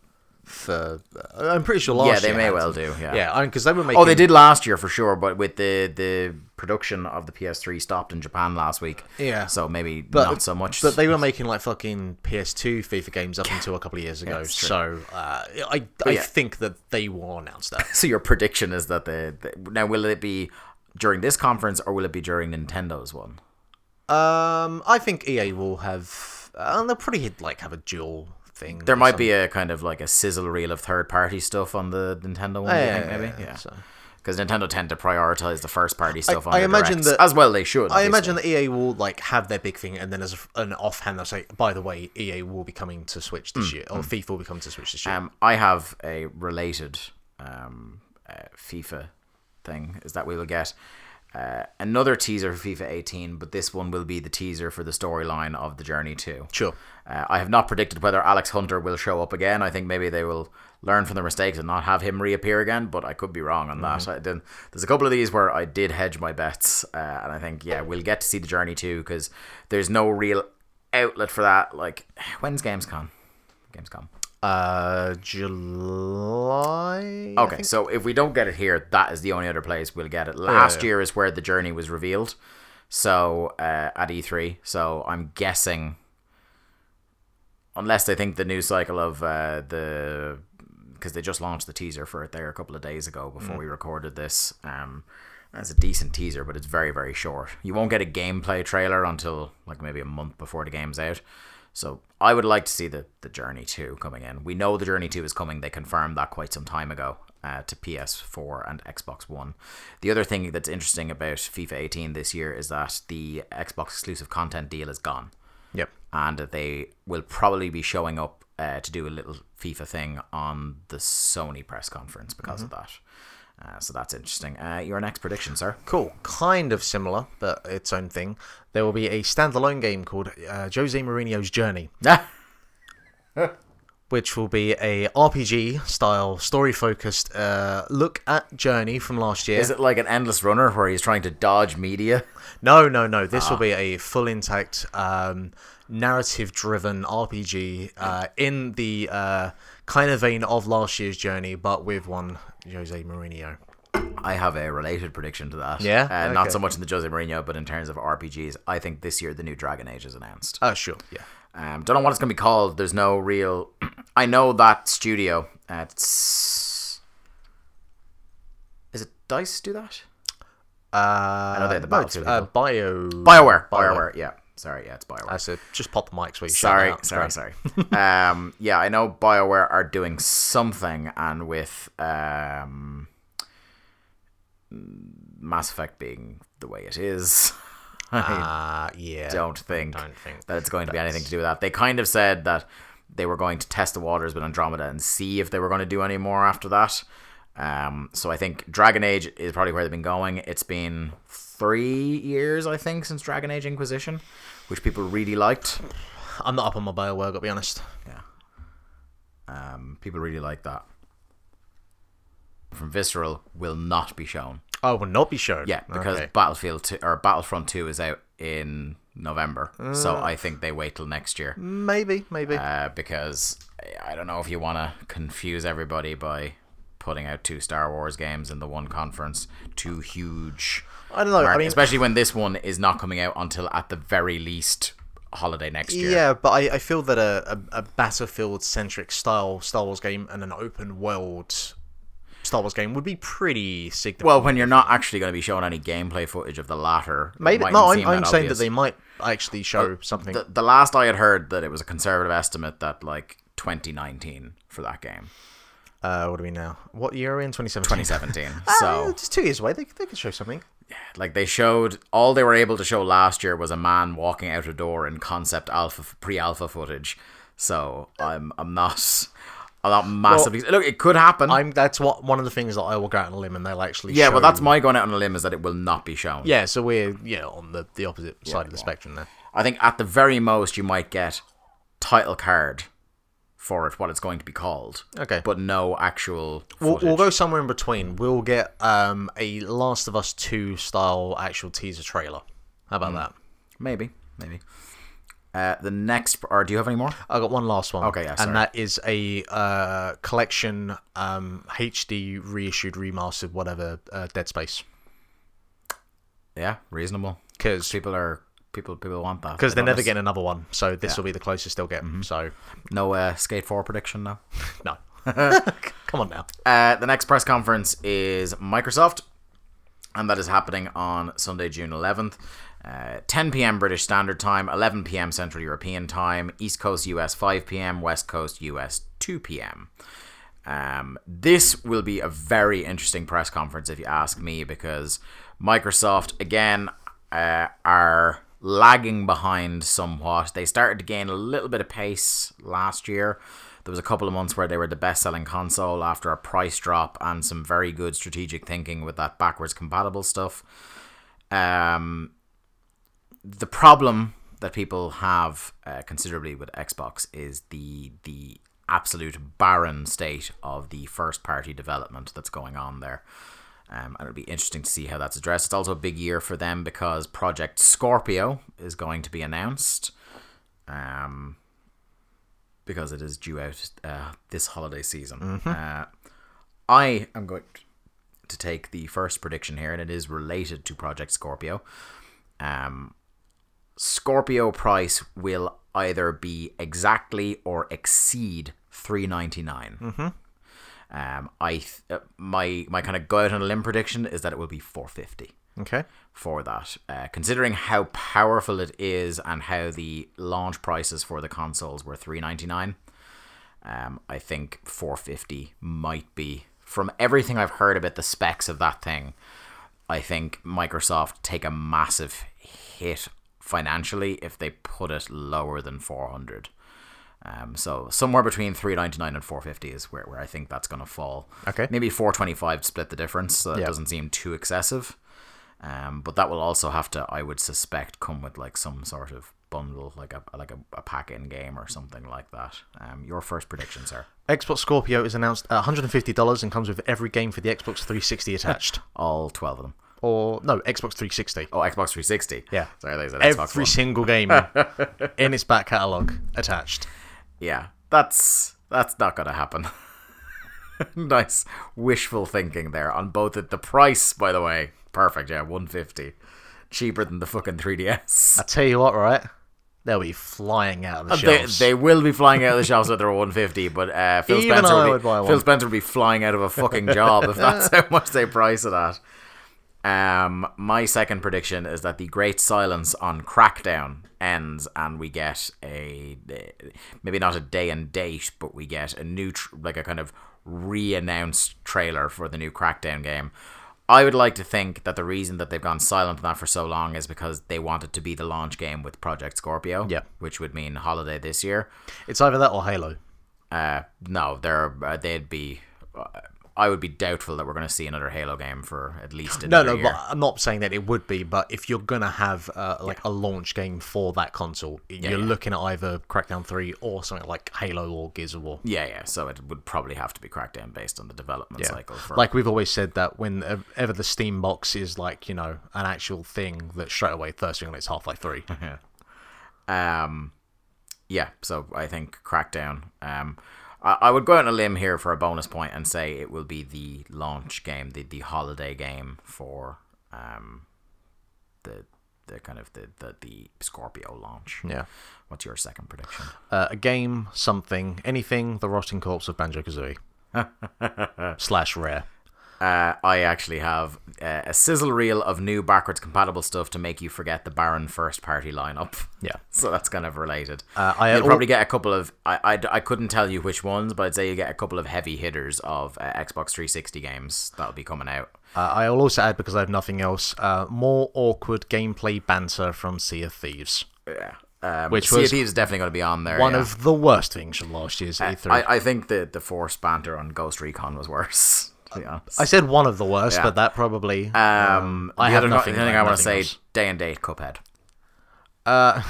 for. Uh, I'm pretty sure last Yeah, year. they may well them. do, yeah. yeah, because they were making. Oh, they did last year for sure, but with the the production of the PS3 stopped in Japan last week. Yeah. So maybe But, not so much. But they were making like fucking PS2 FIFA games up until a couple of years ago. true. so uh, I I yeah. think that they will announce that. (laughs) So your prediction is that the now will it be during this conference or will it be during Nintendo's one? Um, I think EA will have. Uh, they'll probably like have a dual thing. There might be a kind of like a sizzle reel of third party stuff on the Nintendo one. you think, maybe yeah. So. Because Nintendo tend to prioritize the first party stuff on I imagine directs, that- as well they should. I imagine that EA will like have their big thing, and then as a, an offhand, they'll say, "By the way, EA will be coming to Switch this year, or FIFA will be coming to Switch this year." Um, I have a related um, uh, FIFA thing. Is that we will get uh, another teaser for FIFA 18, but this one will be the teaser for the storyline of the Journey 2. sure. Uh, I have not predicted whether Alex Hunter will show up again. I think maybe they will learn from their mistakes and not have him reappear again, but I could be wrong on that. I did, there's a couple of these where I did hedge my bets, uh, and I think, yeah, we'll get to see the Journey 2 because there's no real outlet for that. Like, when's Gamescom? Gamescom. Uh, July. Okay, so if we don't get it here, that is the only other place we'll get it. Last yeah. year is where the journey was revealed, so uh, at E3. So I'm guessing, unless they think the news cycle of uh, the because they just launched the teaser for it there a couple of days ago before Mm. we recorded this. Um, it's a decent teaser, but it's very very short. You won't get a gameplay trailer until like maybe a month before the game's out. So I would like to see the the Journey Two coming in. We know the Journey Two is coming. They confirmed that quite some time ago uh, to PS4 and Xbox One. The other thing that's interesting about FIFA 18 this year is that the Xbox exclusive content deal is gone Yep. and they will probably be showing up uh, to do a little FIFA thing on the Sony press conference because of that. Uh, so that's interesting. Uh, your next prediction, sir? Cool. Kind of similar, but its own thing. There will be a standalone game called uh, Jose Mourinho's Journey, (laughs) which will be a RPG style, story focused uh, look at Journey from last year. is it like an endless runner where he's trying to dodge media? No, no, no. This Ah. will be a full intact, um, narrative driven RPG uh, in the uh, kind of vein of last year's Journey, but with one Jose Mourinho. I have a related prediction to that. Yeah? Uh, Not Okay. so much in the Jose Mourinho, but in terms of RPGs. I think this year the new Dragon Age is announced. Oh, sure. Yeah. Um, don't know what it's going to be called. There's no real. (clears throat) I know that studio. Uh, it's. Is it Dice do that? Uh, know they had the no, uh. Bio. Bioware. Bioware. Bioware. Yeah. Sorry. Yeah, it's Bioware. I said, just pop the mics where you sorry. Sorry. Sorry. (laughs) um, yeah, I know Bioware are doing something, and with um, Mass Effect being the way it is, (laughs) I Uh, yeah. don't think don't think that it's going to be anything to do with that. They kind of said that they were going to test the waters with Andromeda and see if they were going to do any more after that. Um, so I think Dragon Age is probably where they've been going. It's been three years, I think, since Dragon Age Inquisition, which people really liked. I'm not up on my Bioware, gotta be honest. Yeah. Um, people really like that. From Visceral will not be shown. Oh, will not be shown. Yeah, because Okay. Battlefield 2, or Battlefront 2 is out in November. so Uh. I think they wait till next year. Maybe, maybe. uh, because I don't know if you want to confuse everybody by putting out two Star Wars games in the one conference, two huge. I don't know. I mean, especially when this one is not coming out until at the very least holiday next year. Yeah, but I, I feel that a, a, a Battlefield centric style Star Wars game and an open world Star Wars game would be pretty significant. Well, when you're not actually going to be showing any gameplay footage of the latter, Maybe no, I'm, I'm that saying obvious. that they might actually show something. The, the last I had heard that it was a conservative estimate that like 2019 for that game, uh, what do we know? What year are we in? 2017. 2017. (laughs) Ah, so it's two years away. They, they could show something. Yeah, like they showed all they were able to show last year was a man walking out a door in concept alpha pre-alpha footage so i'm i'm not i'm not massively look it could happen I'm. That's what one of the things that I will go out on a limb and they'll actually. yeah show. well that's my going out on a limb is that it will not be shown Yeah, so we're yeah on the, the opposite side of the spectrum there. i think at the very most you might get title card for it what it's going to be called Okay. but no actual We'll, we'll go somewhere in between. We'll get um, a Last of Us 2 style actual teaser trailer. How about that? maybe maybe Uh, the next, or do you have any more? I got one last one. Okay, yeah, and that is a uh, collection, um, HD reissued, remastered, whatever, uh, Dead Space. Yeah, reasonable. Because People are people people want that. because They they're never getting another one, so this will be the closest they'll get. So no uh, Skate Four prediction now. (laughs) no, (laughs) come on now. Uh, the next press conference is Microsoft, and that is happening on Sunday, June 11th. Uh, 10 p.m. British Standard Time, 11 p.m. Central European Time, East Coast US 5 p.m., West Coast US 2 p.m. Um, this will be a very interesting press conference, if you ask me, because Microsoft, again, uh, are lagging behind somewhat. They started to gain a little bit of pace last year. There was a couple of months where they were the best selling console after a price drop and some very good strategic thinking with that backwards compatible stuff. Um, the problem that people have uh, considerably with Xbox is the the absolute barren state of the first party development that's going on there. Um, and it'll be interesting to see how that's addressed. It's also a big year for them because Project Scorpio is going to be announced. Um, because it is due out uh, this holiday season. Uh, I am going to take the first prediction here, and it is related to Project Scorpio. Um, Scorpio price will either be exactly or exceed three ninety nine. Mm-hmm. Um, I th- uh, my my kind of go out on a limb prediction is that it will be four fifty Okay. for that. Uh, considering how powerful it is and how the launch prices for the consoles were three ninety nine, um, I think four fifty might be from everything I've heard about the specs of that thing. I think Microsoft take a massive hit financially if they put it lower than four hundred. Um, so somewhere between three ninety nine and four fifty is where, where I think that's going to fall. Okay. maybe four twenty five to split the difference. So Yeah. doesn't seem too excessive. Um, but that will also have to, I would suspect, come with like some sort of bundle, like a like a, a pack in game or something like that. Um, your first prediction, sir? Xbox Scorpio is announced at $150 and comes with every game for the Xbox 360 attached. (laughs) All twelve of them. or no, Xbox 360. Oh, Xbox 360. Yeah. Sorry, they said Xbox Every One. single game (laughs) in its back catalogue attached. Yeah, that's that's not gonna happen. (laughs) nice wishful thinking there on both at the price, by the way. Perfect, yeah, one fifty, cheaper than the fucking 3ds. I tell you what, right? They'll be flying out of the They, shelves. they will be flying out of the shelves at their 150, but uh, Phil Even Spencer I would be. Phil Spencer will be flying out of a fucking job if (laughs) that's how much they price it at. Um, my second prediction is that the great silence on Crackdown ends, and we get a maybe not a day and date, but we get a new tr- like a kind of re-announced trailer for the new Crackdown game. I would like to think that the reason that they've gone silent on that for so long is because they wanted to be the launch game with Project Scorpio, Yeah. which would mean holiday this year. It's either that or Halo. Uh, no, they're uh, they'd be. Uh, I would be doubtful that we're going to see another Halo game for at least No, another no, year. but I'm not saying that it would be. But if you're gonna have uh, like a launch game for that console, you're yeah. looking at either Crackdown Three or something like Halo or Gears of War. Yeah, yeah. So it would probably have to be Crackdown based on the development Yeah. cycle. For, Like we've always said that whenever the Steam box is like you know an actual thing, that straight away first thing on it's Half Life Three. (laughs) um, yeah. So I think Crackdown. Um, I, would go out on a limb here for a bonus point and say it will be the launch game, the the holiday game for um, the the kind of the the, the Scorpio launch. yeah, What's your second prediction? uh, a game, something, anything, the rotting corpse of Banjo Kazooie (laughs) slash rare. Uh, I actually have uh, a sizzle reel of new backwards compatible stuff to make you forget the barren first party lineup. Yeah. (laughs) So that's kind of related. Uh, I You'll probably get a couple of. I, I, I couldn't tell you which ones, but I'd say you get a couple of heavy hitters of uh, Xbox 360 games that'll be coming out. Uh, I'll also add because I have nothing else. Uh, more awkward gameplay banter from Sea of Thieves. Yeah. Um, Which Sea was of Thieves is definitely going to be on there. One yeah. of the worst things from last year's E3. I, I think the the force banter on Ghost Recon was worse. (laughs) To be honest. I said one of the worst, Yeah. but that probably. um, I the have other nothing- thing I want to say: else. day and date Cuphead. Uh,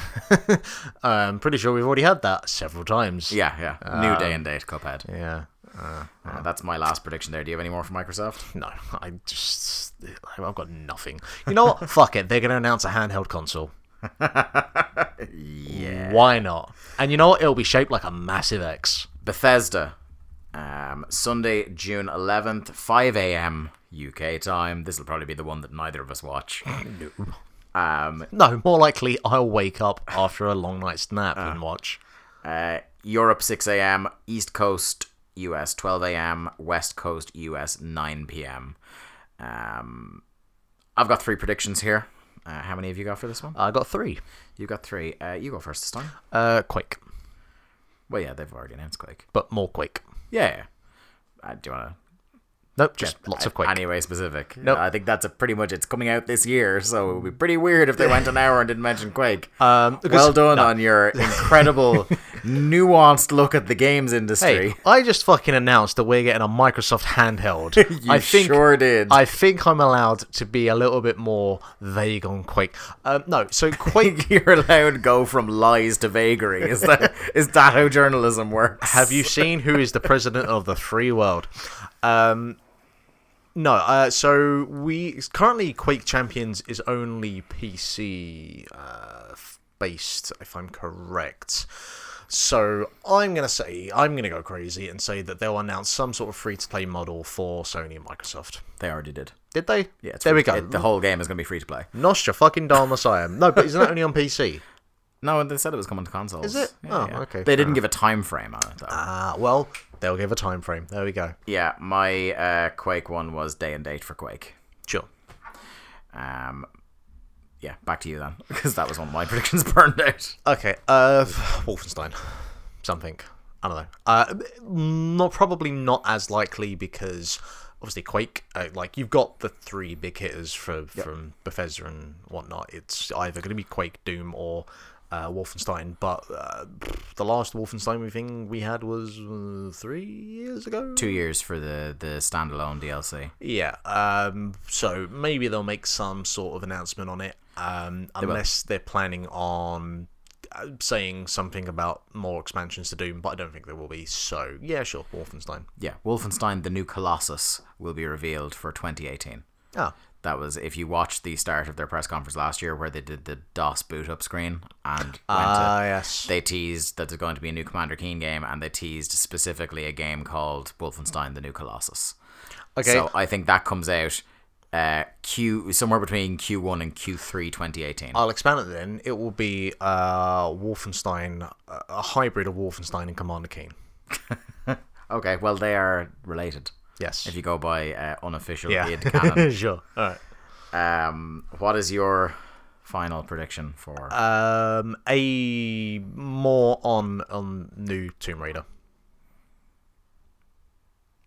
(laughs) I'm pretty sure we've already had that several times. Yeah, yeah. New day and date Cuphead. Yeah. Uh, Uh, that's my last prediction there. Do you have any more for Microsoft? no, I just. I've got nothing. You know what? (laughs) Fuck it. They're going to announce a handheld console. (laughs) yeah. Why not? And you know what? It'll be shaped like a massive X. Bethesda, um, Sunday, June 11th, 5 a.m. UK time. This will probably be the one that neither of us watch. (laughs) no. Um, No, more likely I'll wake up after a long night's nap and watch. uh, Europe, 6 a.m. East Coast, US, 12 a.m. West Coast, US, 9 p.m. Um, I've got three predictions here. Uh, how many have you got for this one? I got three. You got three. Uh, you go first this time. Uh, Quake, Well, yeah, they've already announced Quake. but more Quake. Yeah. Uh, do you want to Nope, just lots of Quake. Anyway, specific. Nope. I think that's a pretty much. It's coming out this year, so it would be pretty weird if they went an hour and didn't mention Quake. Um, well done no. on your incredible, (laughs) nuanced look at the games industry. Hey, I just fucking announced that we're getting a Microsoft handheld. (laughs) you I think sure did. I think I'm allowed to be a little bit more vague on Quake. Um, no, so (laughs) Quake. You're allowed to go from lies to vagary. Is that is that how journalism works? have you seen who is the president of the free world? Um, no, uh, so we currently Quake Champions is only PC uh, based, if I'm correct. So I'm gonna say I'm gonna go crazy and say that they'll announce some sort of free to play model for Sony and Microsoft. They already did. Did they? Yeah, it's there we go. it- the whole game is going to be free to play. Nostra fucking Dharma Siam. No, but isn't that only on PC? (laughs) No, they said it was coming to consoles. Is it? Yeah, Oh, yeah. okay, They didn't give a time frame on it though. Ah, well, they'll give a time frame. There we go. yeah, my uh, Quake one was day and date for Quake. Sure. Um, yeah, back to you then, (laughs) because that was one of my (laughs) predictions burned out. Okay. Uh, Wolfenstein. Something. I don't know. Uh, not probably not as likely because obviously Quake. Uh, like you've got the three big hitters for, from Bethesda and whatnot. It's either going to be Quake, Doom, or uh, Wolfenstein. But uh, the last Wolfenstein thing we had was uh, three years ago. Two years for the the standalone DLC. Yeah. Um, so maybe they'll make some sort of announcement on it, um, unless they're planning on uh, saying something about more expansions to Doom. But I don't think there will be. So yeah, sure, Wolfenstein. Yeah, Wolfenstein: The New Colossus will be revealed for 2018. Ah, That was if you watched the start of their press conference last year, where they did the DOS boot up screen and went ah, to, yes. they teased that there's going to be a new Commander Keen game, and they teased specifically a game called Wolfenstein: The New Colossus. Okay. So I think that comes out uh, Q somewhere between Q1 and Q3 2018. I'll expand it then. It will be uh, Wolfenstein, a hybrid of Wolfenstein and Commander Keen. (laughs) okay, well they are related. Yes. If you go by uh, unofficial yeah. id canon. (laughs) sure. All right. um, what is your final prediction for? Um, a more on on new Tomb Raider.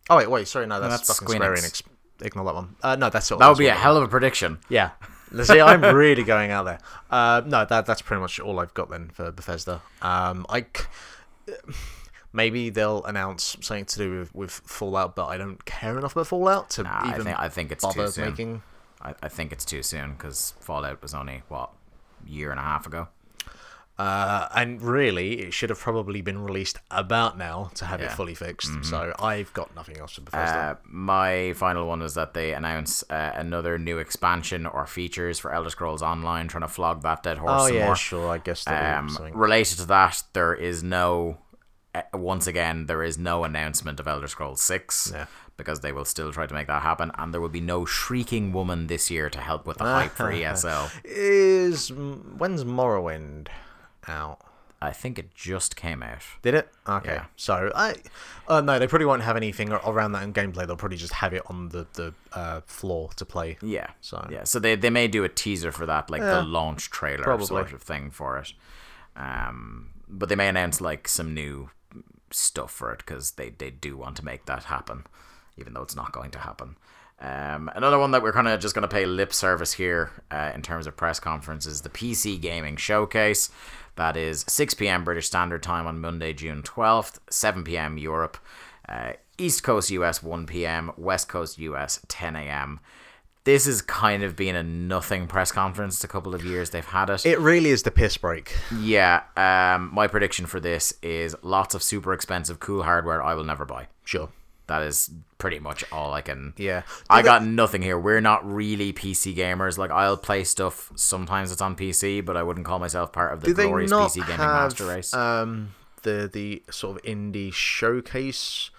Oh wait, wait, sorry, no, that's, that's fucking Square Enix. Ignore that one. Uh, no, that's all. that would be a hell of a prediction. Yeah. (laughs) See, I'm (laughs) really going out there. Uh, no, that that's pretty much all I've got then for Bethesda. Um, I c- (sighs) maybe they'll announce something to do with, with Fallout, but I don't care enough about Fallout to Nah, I even think I think it's too soon. making. I, I think it's too soon because Fallout was only what year and a half ago. Uh, and really, it should have probably been released about now to have it Yeah. Mm-hmm. fully fixed. So I've got nothing else for Bethesda. Uh, my final one is that they announce uh, another new expansion or features for Elder Scrolls Online, trying to flog that dead horse oh yeah, more. sure. I guess Um, something. related to that, there is no. Uh, once again, there is no announcement of Elder Scrolls Six Yeah. because they will still try to make that happen, and there will be no shrieking woman this year to help with the hype for (laughs) E ESL. Is when's Morrowind out? I think it just came out. Did it? Okay. Yeah. So I, uh, no, they probably won't have anything around that in gameplay. They'll probably just have it on the the uh, floor to play. Yeah. So- yeah, so they they may do a teaser for that, like Yeah. the launch trailer Probably. sort of thing for it. Um, but they may announce like some new stuff for it because they they do want to make that happen, even though it's not going to happen. Um, another one that we're kind of just going to pay lip service here uh, in terms of press conference is the PC Gaming Showcase. That is 6 p.m. British Standard Time on Monday, June 12th, 7 p.m. Europe, uh, East Coast US 1 p.m., West Coast US 10 a.m. This has kind of been a nothing press conference. The couple of years they've had it. It really is the piss break. yeah, um, my prediction for this is lots of super expensive, cool hardware I will never buy. Sure. That is pretty much all I can. Yeah. I got nothing here. We're not really PC gamers. Like I'll play stuff sometimes it's on PC, but I wouldn't call myself part of the glorious PC gaming have master race. um, the the sort of indie showcase?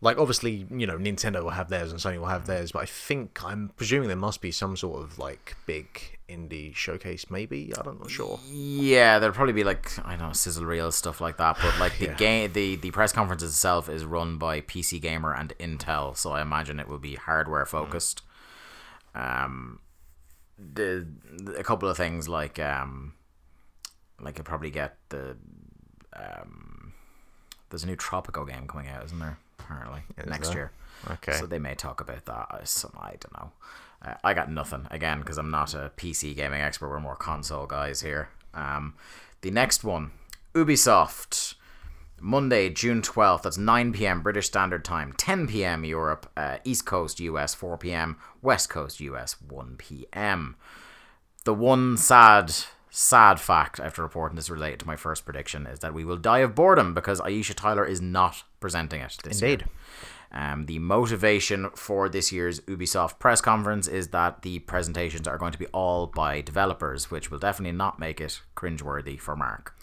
Like obviously, you know, Nintendo will have theirs and Sony will have theirs, but I think I'm presuming there must be some sort of like big indie showcase. Maybe I don't know. Sure. Yeah, there'll probably be like I don't know sizzle reel stuff like that. But like the (laughs) Yeah. game, the the press conference itself is run by PC Gamer and Intel, so I imagine it will be hardware focused. Um, the a couple of things like um, like you'll probably get the um, there's a new Tropico game coming out, isn't there? Apparently next there? year. Okay. So they may talk about that. I, some, I don't know. I got nothing again because I'm not a PC gaming expert. We're more console guys here. Um, the next one, Ubisoft, Monday, June 12th. That's 9 p.m. British Standard Time, 10 p.m. Europe, uh, East Coast US, 4 p.m. West Coast US, 1 p.m. The one sad, sad fact after reporting this related to my first prediction is that we will die of boredom because Aisha Tyler is not presenting it this year. Um, the motivation for this year's Ubisoft press conference is that the presentations are going to be all by developers, which will definitely not make it cringeworthy for Mark.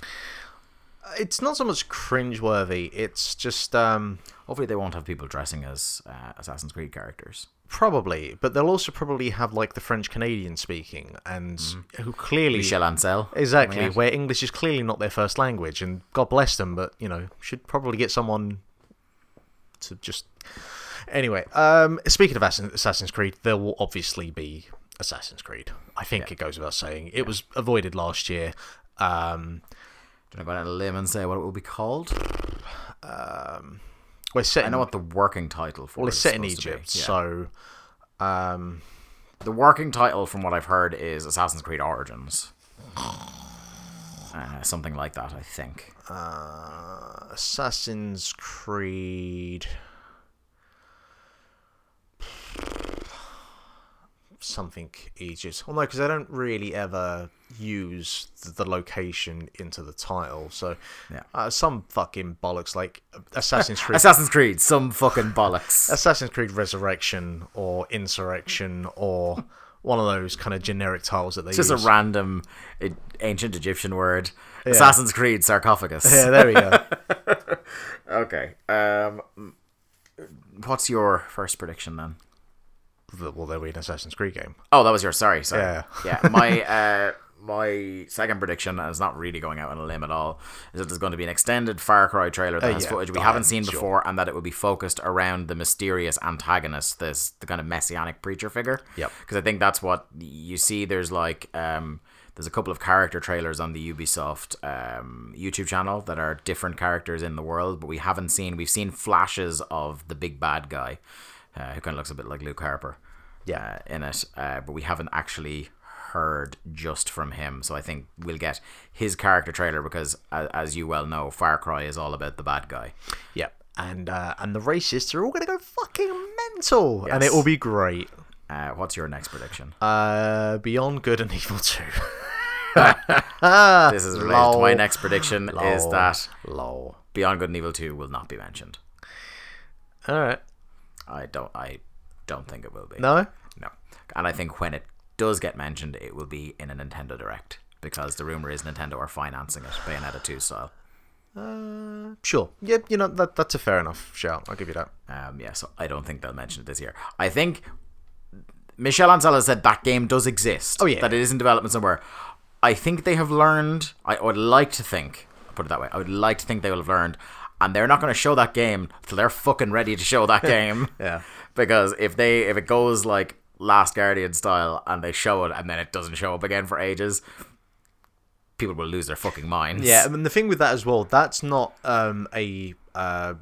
It's not so much cringeworthy. It's just um, Hopefully, they won't have people dressing as uh, Assassin's Creed characters. probably, but they'll also probably have like the French Canadian speaking and who clearly Michel Ancel. Exactly, Yeah. where English is clearly not their first language, and God bless them, but you know, should probably get someone to just. Anyway, um, speaking of Assassin's Creed, there will obviously be Assassin's Creed. I think it goes without saying. It was avoided last year. Um, Do you want to go a limb and say what it will be called? we're set. I know what the working title for well, it it's set in supposed to be. Egypt, Yeah. so um, The working title, from what I've heard, is Assassin's Creed Origins. Uh, something like that, I think. uh, Assassin's Creed. Something Egypt. Well, no, because I don't really ever use the, the location into the title. So, Yeah. uh, some fucking bollocks like Assassin's (laughs) Creed. Assassin's Creed, some fucking bollocks. Assassin's Creed Resurrection or Insurrection or one of those kind of generic titles that they It's just use. a random ancient Egyptian word. Assassin's Creed sarcophagus. yeah, there we go. (laughs) Okay. Um, what's your first prediction then? well, there'll be an Assassin's Creed game. Oh, that was your sorry. Sorry. Yeah. Yeah. My uh, (laughs) my second prediction, and it's not really going out on a limb at all, is that there's going to be an extended Far Cry trailer that Uh, has yeah. footage we Oh, haven't seen sure. before, and that it will be focused around the mysterious antagonist, this the kind of messianic preacher figure. Yep. Because I think that's what you see. There's like um, there's a couple of character trailers on the Ubisoft um, YouTube channel that are different characters in the world, but we haven't seen. We've seen flashes of the big bad guy, uh, who kind of looks a bit like Luke Harper. Yeah. uh, in it, uh, but we haven't actually heard just from him. So I think we'll get his character trailer because, as, as you well know, Far Cry is all about the bad guy. Yep. And uh, and the racists are all going to go fucking mental, and it will be great. Uh, what's your next prediction? Uh, Beyond Good and Evil Two. (laughs) this is related to my next prediction: is that Lol. Beyond Good and Evil Two will not be mentioned. All right. I don't. I don't think it will be. No. No. And I think when it does get mentioned, it will be in a Nintendo Direct because the rumor is Nintendo are financing it, Bayonetta 2 style. Uh, sure. Yeah. You know that that's a fair enough shout. I'll give you that. Um, yeah, so I don't think they'll mention it this year. I think Michel Ancel has said that game does exist. Oh, yeah. That it is in development somewhere. I think they have learned. I would like to think. Put it that way. I would like to think they will have learned, and they're not going to show that game till they're fucking ready to show that (laughs) game. Yeah. Because if they if it goes like Last Guardian style and they show it and then it doesn't show up again for ages, people will lose their fucking minds. Yeah. I mean, the thing with that as well, that's not um a uh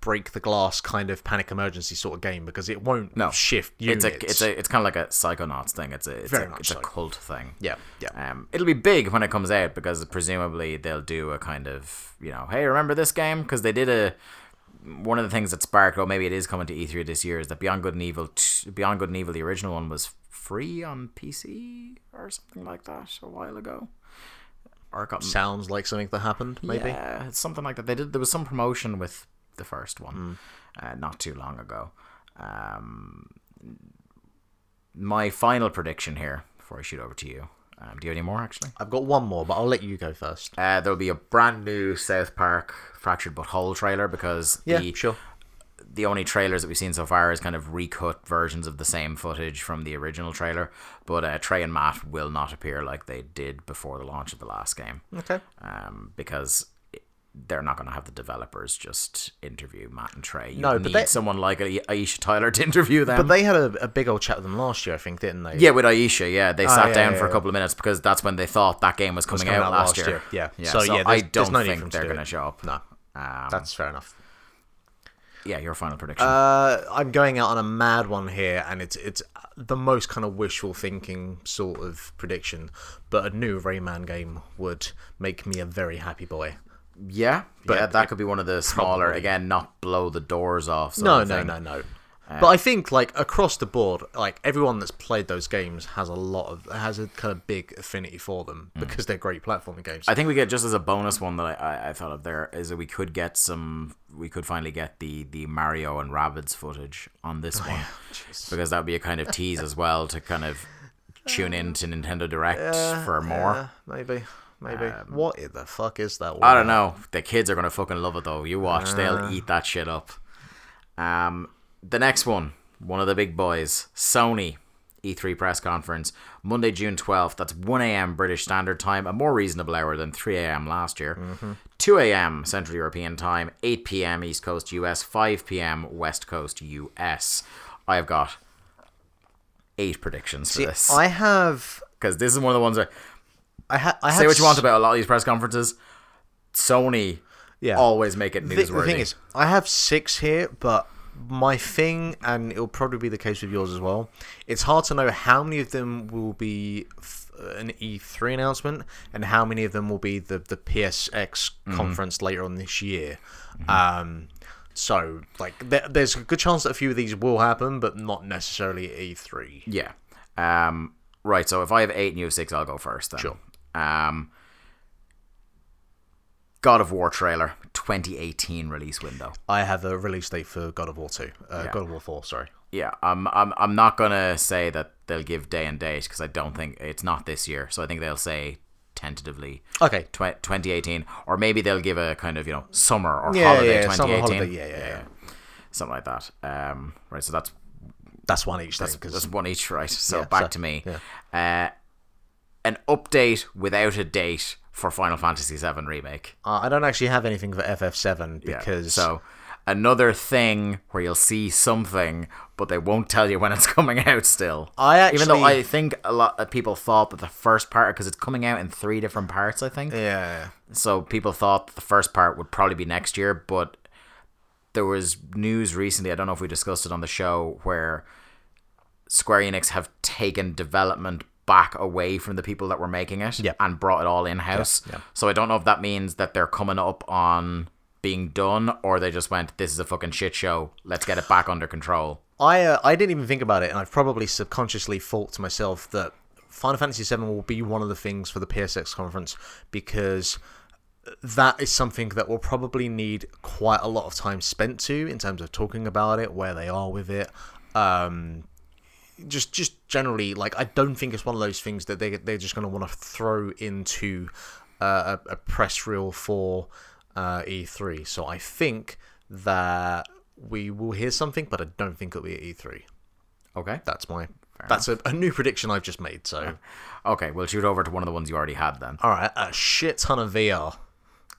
break the glass kind of panic emergency sort of game because it won't No. shift It's a it's a it's kind of like a Psychonauts thing. It's a it's Very a, much it's a cult thing. yeah. Yeah. Um, it'll be big when it comes out because presumably they'll do a kind of you know, hey, remember this game? Because they did a one of the things that sparked, or maybe it is coming to E3 this year, is that Beyond Good and Evil, t- Beyond Good and Evil, the original one was free on PC or something like that a while ago. Or got Sounds like something that happened. Maybe. yeah, it's something like that. They did. There was some promotion with the first one, uh, not too long ago. Um, my final prediction here before I shoot over to you. Um, do you have any more actually? I've got one more, but I'll let you go first. Uh, there'll be a brand new South Park Fractured But Whole trailer because Yeah, the sure. the only trailers that we've seen so far is kind of recut versions of the same footage from the original trailer. But uh, Trey and Matt will not appear like they did before the launch of the last game, Okay. um, because they're not going to have the developers just interview Matt and Trey. You No, but need they- someone like Aisha Tyler to interview them. But they had a, a big old chat with them last year, I think, didn't they? yeah, with Aisha, yeah, they sat Ah, yeah, down yeah, for a couple of minutes because that's when they thought that game was coming, coming out, out last year. year, yeah. So, So, yeah, I don't no think for them to they're going to show up. No, Um, that's fair enough. yeah, your final prediction. Uh, I'm going out on a mad one here, and it's it's the most kind of wishful thinking sort of prediction. But a new Rayman game would make me a very happy boy. Yeah, But yeah, that could be one of the smaller probably- again, not blow the doors off. No, no, thing. no, no. Uh, but I think like across the board, like everyone that's played those games has a lot of has a kind of big affinity for them mm. because they're great platforming games. I think we get just as a bonus one that I, I, I thought of there is that we could get some. We could finally get the the Mario and Rabbids footage on this oh, one because that would be a kind of tease as well to kind of tune uh, in to Nintendo Direct for more. Yeah, maybe, maybe. what the fuck is that? I don't know. The kids are gonna fucking love it though. You watch, they'll eat that shit up. Um, the next one, one of the big boys, Sony E3 press conference, Monday, June twelfth. That's one a.m. British Standard Time, a more reasonable hour than three a.m. last year. Two a.m. Central European Time, eight p.m. East Coast US, five p.m. West Coast US. I've got eight predictions for See, this I have, (laughs) because this is one of the ones where I, ha- I say what you want about a lot of these press conferences. Sony Yeah. always make it The, newsworthy. the thing is, I have six here, but my thing, and it'll probably be the case with yours as well. It's hard to know how many of them will be an E3 announcement, and how many of them will be the the PSX conference later on this year. Um, so, like, there, there's a good chance that a few of these will happen, but not necessarily E E3. yeah. Um, right. So if I have eight and you have six, I'll go first. Then. Sure. Um, God of War trailer, 2018 release window. I have a release date for God of War 2. Uh, Yeah. God of War 4, sorry. Yeah, I'm, I'm, I'm not gonna say that they'll give day and date because I don't think it's not this year. So I think they'll say tentatively Okay. tw- 2018, or maybe they'll give a kind of you know summer or Yeah, holiday yeah, 2018. holiday, yeah, yeah, yeah. something like that. Um, right. So that's That's one each thing. 'cause- That's one each, right? So back so- to me. yeah. Uh, an update without a date for Final Fantasy VII remake. Uh, I don't actually have anything for FF7 Yeah, because so another thing where you'll see something, but they won't tell you when it's (laughs) coming out. Still, I even though I think a lot of people thought that the first part, because it's coming out in three different parts, I think. yeah, So people thought that the first part would probably be next year, but there was news recently. I don't know if we discussed it on the show where Square Enix have taken development back away from the people that were making it Yeah. and brought it all in house. Yeah, yeah. So I don't know if that means that they're coming up on being done or they just went, "This is a fucking shit show. Let's get it back under control." I uh, I didn't even think about it, and I've probably subconsciously thought to myself that Final Fantasy VII will be one of the things for the PSX conference because that is something that will probably need quite a lot of time spent to in terms of talking about it, where they are with it. Um, just just generally, like I don't think it's one of those things that they they're just going to want to throw into uh, a, a press reel for uh, E3. So I think that we will hear something, but I don't think it'll be at E3. Okay. That's my that's a, a new prediction I've just made. So (laughs) Okay, we'll shoot over to one of the ones you already had then. all right, a shit ton of VR.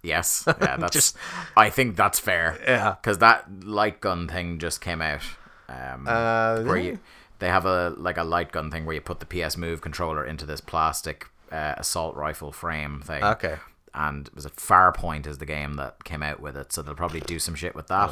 Yes. (laughs) Yeah, that's just. I think that's fair. Yeah. Cuz that light gun thing just came out. Um Uh, where you they have a like a light gun thing where you put the PS Move controller into this plastic uh, assault rifle frame thing. Okay. And was it Farpoint is the game that came out with it, so they'll probably do some shit with that.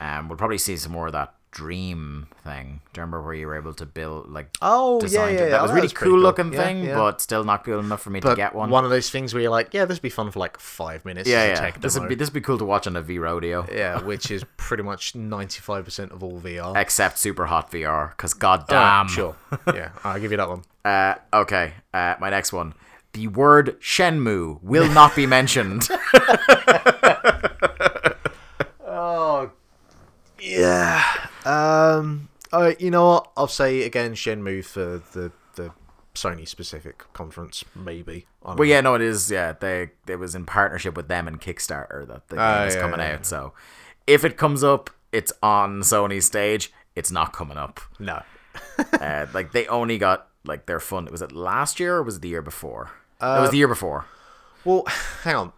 Um, we'll probably see some more of that Dream thing. Do you remember where you were able to build like Oh, yeah, design- yeah, That yeah. was Oh, really that's pretty cool cool. looking Yeah, thing, yeah. but still not cool enough for me But to get one. one of those things where you're like, yeah, this would be fun for like five minutes. yeah, yeah. This would be this would be cool to watch on a V Rodeo. yeah, (laughs) which is pretty much ninety five percent of all VR. Except Superhot VR, because god Alright, damn. sure. (laughs) Yeah, I'll give you that one. Uh, okay, uh, my next one. The word Shenmue will not be mentioned. (laughs) Oh Uh, you know what? I'll say again, Shenmue for the the Sony specific conference, maybe. Well, know. yeah, no, it is. Yeah, they it was in partnership with them and Kickstarter that the game Ah, is yeah, coming yeah, out. So if it comes up, it's on Sony's stage. It's not coming up. No. (laughs) uh, like they only got like their fund. Was it last year or was it the year before? it was the year before. Well, (laughs) hang on.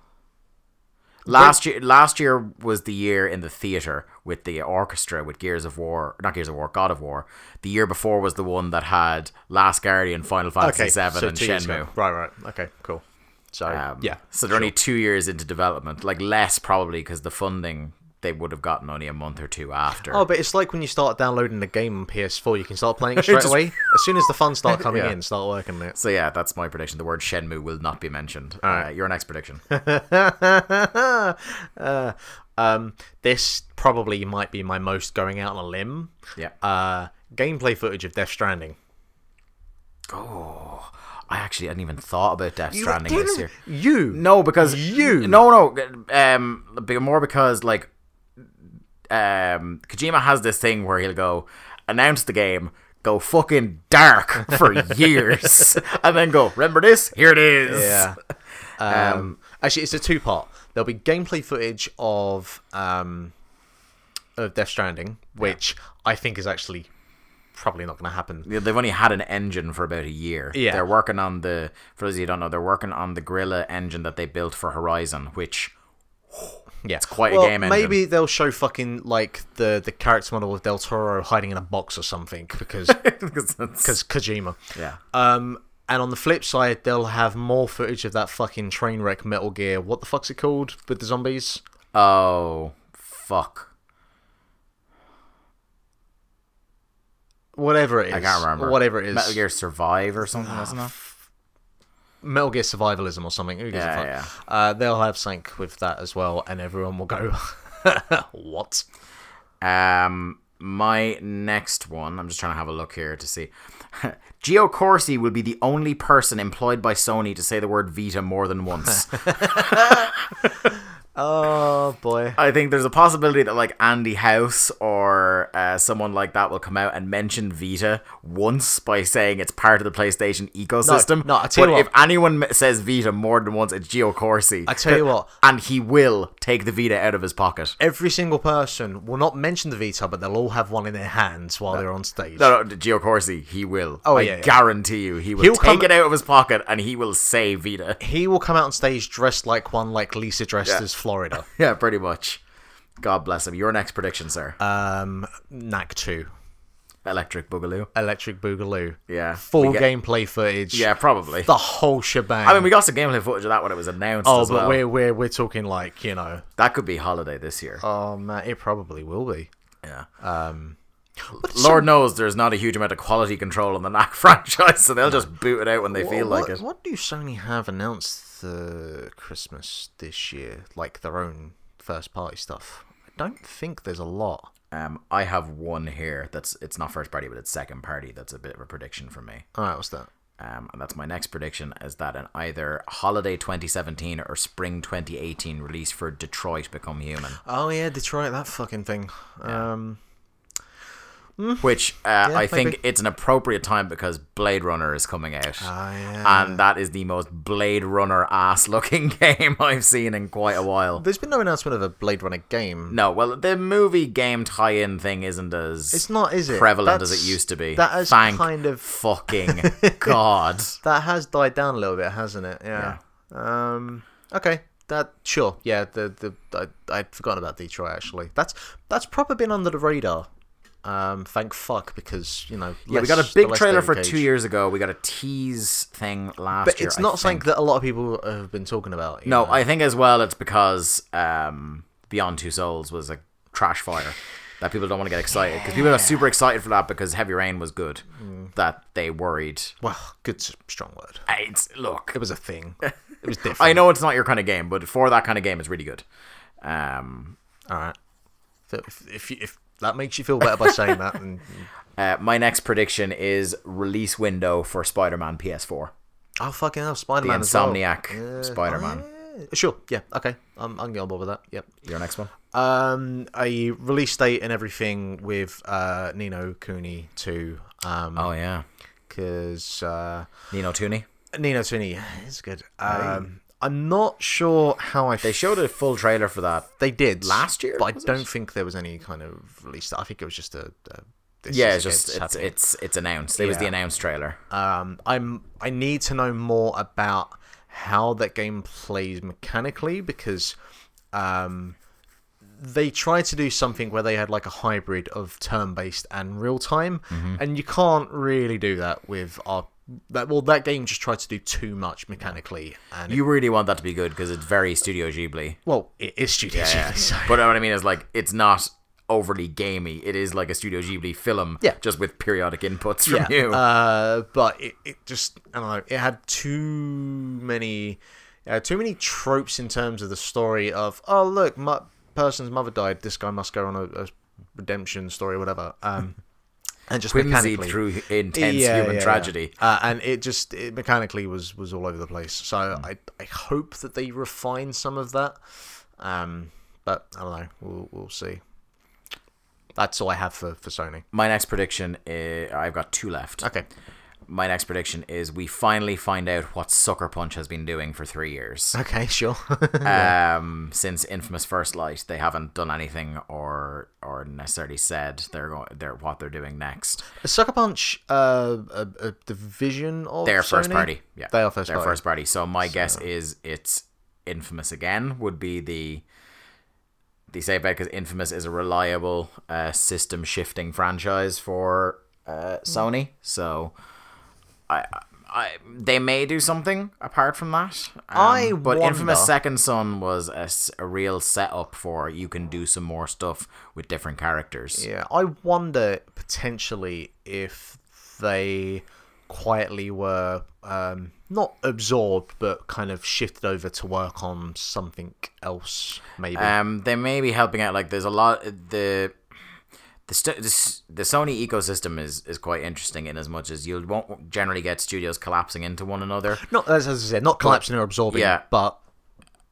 Last year, last year was the year in the theater with the orchestra with Gears of War, not Gears of War, God of War. The year before was the one that had Last Guardian, Final Fantasy Okay, Seven, so and. Shenmue. Right, right. Okay, cool. So Um, yeah, so they're only two years into development, like less probably because the funding they would have gotten only a month or two after. Oh, but it's like when you start downloading the game on PS4, you can start playing it (laughs) straight Just- away. As soon as the funds start (laughs) coming Yeah. in, start working it. So yeah, that's my prediction. The word Shenmue will not be mentioned. Uh, your next prediction. (laughs) uh, um, this probably might be my most going out on a limb. yeah. Uh, gameplay footage of Death Stranding. oh, I actually hadn't even thought about Death Stranding this year. You No, because You. No, no. Um, more because like, um, Kojima has this thing where he'll go announce the game, go fucking dark for (laughs) years, and then go, remember this? Here it is. Yeah. (laughs) Um, actually, it's a two part. There'll be gameplay footage of um, of Death Stranding, which I think is actually probably not going to happen. Yeah, They've only had an engine for about a year. Yeah. They're working on the, for those of you who don't know, they're working on the Guerrilla engine that they built for Horizon, which Yeah, it's quite a game engine. Maybe they'll show fucking like the the character model of Del Toro hiding in a box or something because (laughs) because that's- because Kojima. yeah. Um, and on the flip side, they'll have more footage of that fucking train wreck Metal Gear. What the fuck's it called with the zombies? Oh, fuck. Whatever it is, I can't remember. Whatever it is, Metal Gear Survive or something, wasn't it? Metal Gear Survivalism or something. Who gives a Yeah, fuck? yeah. Uh, they'll have sync with that as well, and everyone will go, (laughs) "What?" Um, my next one, I'm just trying to have a look here to see. (laughs) Gio Corsi will be the only person employed by Sony to say the word Vita more than once. (laughs) Oh boy. I think there's a possibility that like Andy House or uh, someone like that will come out and mention Vita once by saying it's part of the PlayStation ecosystem. no, I tell but you what. if anyone says Vita more than once, it's Gio Corsi. I tell you what. (laughs) and he will take the Vita out of his pocket. Every single person will not mention the Vita, but they'll all have one in their hands while they're on stage. No, no, Gio Corsi, he will. Oh, I yeah, yeah. guarantee you, he will He'll take come- it out of his pocket and he will say Vita. He will come out on stage dressed like one like Lisa dressed as Florida. (laughs) Yeah, pretty much. God bless him. Your next prediction, sir. Um, Knack 2. Electric Boogaloo. Electric Boogaloo. Yeah. Full get- gameplay footage. Yeah, probably. The whole shebang. I mean, we got some gameplay footage of that when it was announced oh, but well. we're, we're, we're talking like, you know. That could be holiday this year. Oh, man, it probably will be. yeah. Um, Lord knows there's not a huge amount of quality control on the Knack (laughs) franchise, so they'll just boot it out when they feel what, like it. What do Sony have announced the Christmas this year? Like their own first party stuff? I don't think there's a lot. Um, I have one here that's it's not first party, but it's second party. That's a bit of a prediction for me. All right, what's that? Um, and that's my next prediction is that an either holiday 2017 or spring 2018 release for Detroit Become Human, Oh yeah, Detroit, that fucking thing. Um, which uh, I think maybe. it's an appropriate time because Blade Runner is coming out. ah, yeah. and that is the most Blade Runner ass looking (laughs) game I've seen in quite a while. There's been no announcement of a Blade Runner game. No, well, the movie game tie-in thing isn't as It's not, is it? prevalent as it used to be. That has Thank kind of fucking (laughs) God. (laughs) that has died down a little bit, hasn't it? Yeah. Um. Okay. That sure. Yeah. The the I, I'd forgotten about Detroit actually. That's that's probably been under the radar. Um. Thank fuck because you know. Yeah, we got a big trailer for two years ago. We got a tease thing last But year. it's I not something think. that a lot of people have been talking about. No, know? I think as well it's because um, Beyond Two Souls was a trash fire that people don't want to get excited because people are super excited for that because Heavy Rain was good. Mm. That they worried. Well, good's a strong word. It's look. It was a thing. (laughs) It was different. I know it's not your kind of game, but for that kind of game, it's really good. Um, All right. So if if, if that makes you feel better by saying that, then (laughs) uh, my next prediction is release window for Spider-Man PS4. oh fucking hell, Spider The Man. Insomniac Spider-Man. Oh, sure. Yeah. Okay. I'm I'm getting on board with that. Yep. Your next one. Um, a release date and everything with uh Ni no Kuni too. Um, Oh yeah, because uh, Nino Tooney. Ni no Kuni is good. Um, I'm not sure how I. They showed a full trailer for that. They did Last year, but I don't think there was any kind of release. I think it was just a. a this Yeah, it's just it's it's it's announced. It was the announced trailer. Um, I'm I need to know more about how that game plays mechanically because um, they tried to do something where they had like a hybrid of turn-based and real-time, and you can't really do that with our. That, well, that game just tried to do too much mechanically, and it- You really want that to be good because it's very Studio Ghibli. well, it is Studio Yeah, Ghibli, (laughs) so- but what I mean is like it's not overly gamey. It is like a Studio Ghibli film, Yeah. just with periodic inputs from yeah. you. Uh, but it, it just I don't know. It had too many, uh, too many tropes in terms of the story of oh look, my person's mother died. This guy must go on a, a redemption story, or whatever. Um, and just Whimsy mechanically through intense Yeah, human yeah, yeah. tragedy. Uh, and it just it mechanically was was all over the place. So Hmm. I I hope that they refine some of that. Um, but I don't know. We'll we'll see. That's all I have for, for Sony. My next prediction, is, I've got two left. Okay. My next prediction is we finally find out what Sucker Punch has been doing for three years. Okay. (laughs) Sure. (laughs) um, since Infamous First Light, they haven't done anything or or necessarily said they're going they're what they're doing next. Is Sucker Punch uh, a, a division of They're first Sony? party. Yeah, They are first They're party. first party. So my guess is it's Infamous again. Would be the they say about because Infamous is a reliable uh, system shifting franchise for uh, Sony. So I. I, they may do something apart from that. Um, I but Infamous Second Son was a, a real setup for you can do some more stuff with different characters. Yeah, I wonder potentially if they quietly were um, not absorbed, but kind of shifted over to work on something else, maybe. Um, they may be helping out. Like, there's a lot. The the st- the, the Sony ecosystem is is quite interesting in as much as you won't generally get studios collapsing into one another. not as, as I said, not collapsing or absorbing. yeah. but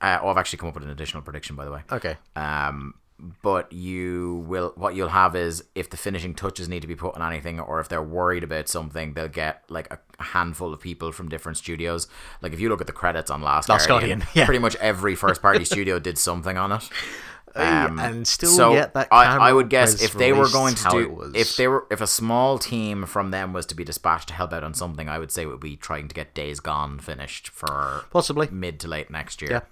Uh, oh, I've actually come up with an additional prediction, by the way. okay. Um, but you will what you'll have is if the finishing touches need to be put on anything, or if they're worried about something, they'll get like a handful of people from different studios. Like if you look at the credits on Last, Last Guardian, Guardian, (laughs) yeah. pretty much every first party studio did something on it. Um, and still so yet that I, I would guess if they were going to do if they were if a small team from them was to be dispatched to help out on something, I would say it would be trying to get Days Gone finished for Possibly. mid to late next Yeah. year,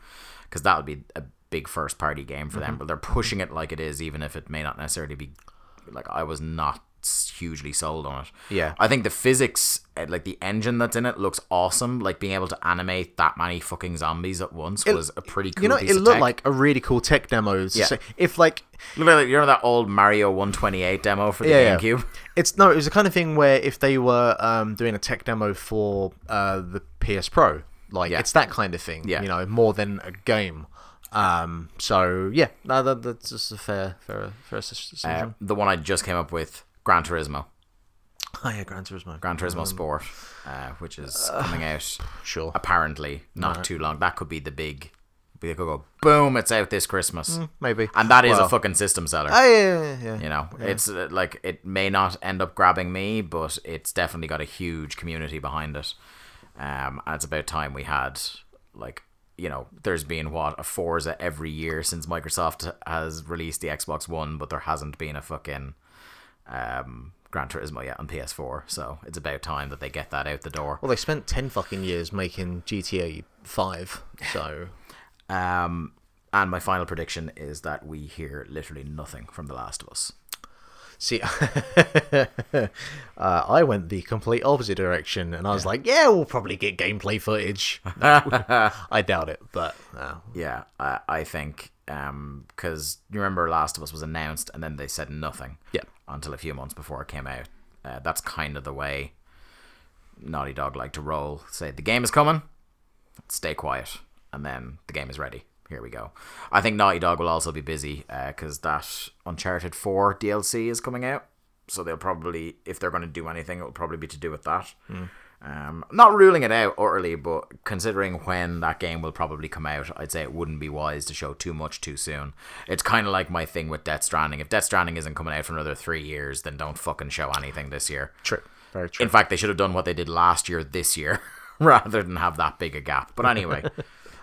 because that would be a big first party game for Mm-hmm. them. But they're pushing it like it is, even if it may not necessarily be like I was not hugely sold on it. Yeah. I think the physics, uh, like the engine that's in it, looks awesome. Like being able to animate that many fucking zombies at once was a pretty cool. You know, it looked tech. like a really cool tech demo. Yeah. So if like you know that old Mario 128 demo for the Yeah, yeah. GameCube. It's no, it was the kind of thing where if they were um, doing a tech demo for uh, the PS Pro, like Yeah. it's that kind of thing, Yeah. you know, more than a game. Um, so yeah, no, that, that's just a fair, fair, fair Uh, the one I just came up with, Gran Turismo, oh yeah, Gran Turismo. Gran Turismo Sport, uh, which is coming out Sure. apparently not too long. That could be the big. They could go boom! It's out this Christmas, Maybe. and that is Well, a fucking system seller. Oh, yeah, yeah, yeah. you know, it's uh, like it may not end up grabbing me, but it's definitely got a huge community behind it. Um, and it's about time we had like you know, there's been what a Forza every year since Microsoft has released the Xbox One, but there hasn't been a fucking um Gran Turismo yet on PS4. So it's about time that they get that out the door. Well, they spent ten fucking years making GTA Five, so (laughs) Um, and my final prediction is that we hear literally nothing from The Last of Us. See, (laughs) uh, I went the complete opposite direction, and I was like, "Yeah, we'll probably get gameplay footage." (laughs) I doubt it, but uh, Yeah, I, I think because you remember Last of Us was announced and then they said nothing. Yeah. Until a few months before it came out. Uh, that's kind of the way Naughty Dog like to roll. Say the game is coming, stay quiet, and then the game is ready. Here we go. I think Naughty Dog will also be busy because that Uncharted Four DLC is coming out. So they'll probably, if they're going to do anything, it will probably be to do with that. Um, not ruling it out utterly, but considering when that game will probably come out, I'd say it wouldn't be wise to show too much too soon. It's kind of like my thing with Death Stranding. If Death Stranding isn't coming out for another three years, then don't fucking show anything this year. True. Very true. In fact, they should have done what they did last year this year (laughs) rather than have that big a gap. But anyway,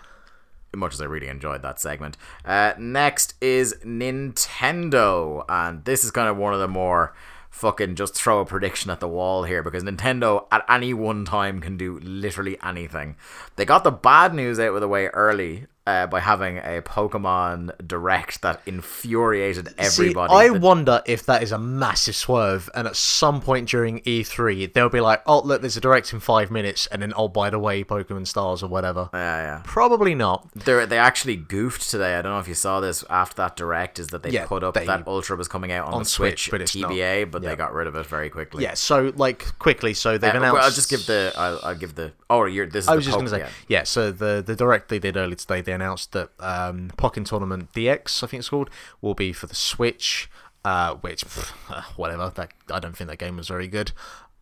(laughs) much as I really enjoyed that segment. Uh, next is Nintendo, and this is kind of one of the more fucking just throw a prediction at the wall here because Nintendo at any one time can do literally anything. They got the bad news out of the way early uh, by having a Pokemon Direct that infuriated everybody. See, I The- wonder if that is a massive swerve, and at some point during E3, they'll be like, "Oh, look, there's a direct in five minutes," and then, "Oh, by the way, Pokemon Stars or whatever." yeah, yeah. Probably not. They they actually goofed today. I don't know if you saw this after that direct. Is that they Yeah, put up they- that Ultra was coming out on, on the Switch, Switch, but it's not. TBA, but Yeah. they got rid of it very quickly. Yeah. So, like, quickly, so they've Uh, announced. well, I'll just give the. I'll, I'll give the. Oh, you're this. Is I was the just going to say, Poke- yeah. So the the direct they did earlier today, they announced that um, Pokken Tournament DX, I think it's called, will be for the Switch. Uh, which, pff, uh, whatever. That I don't think that game was very good.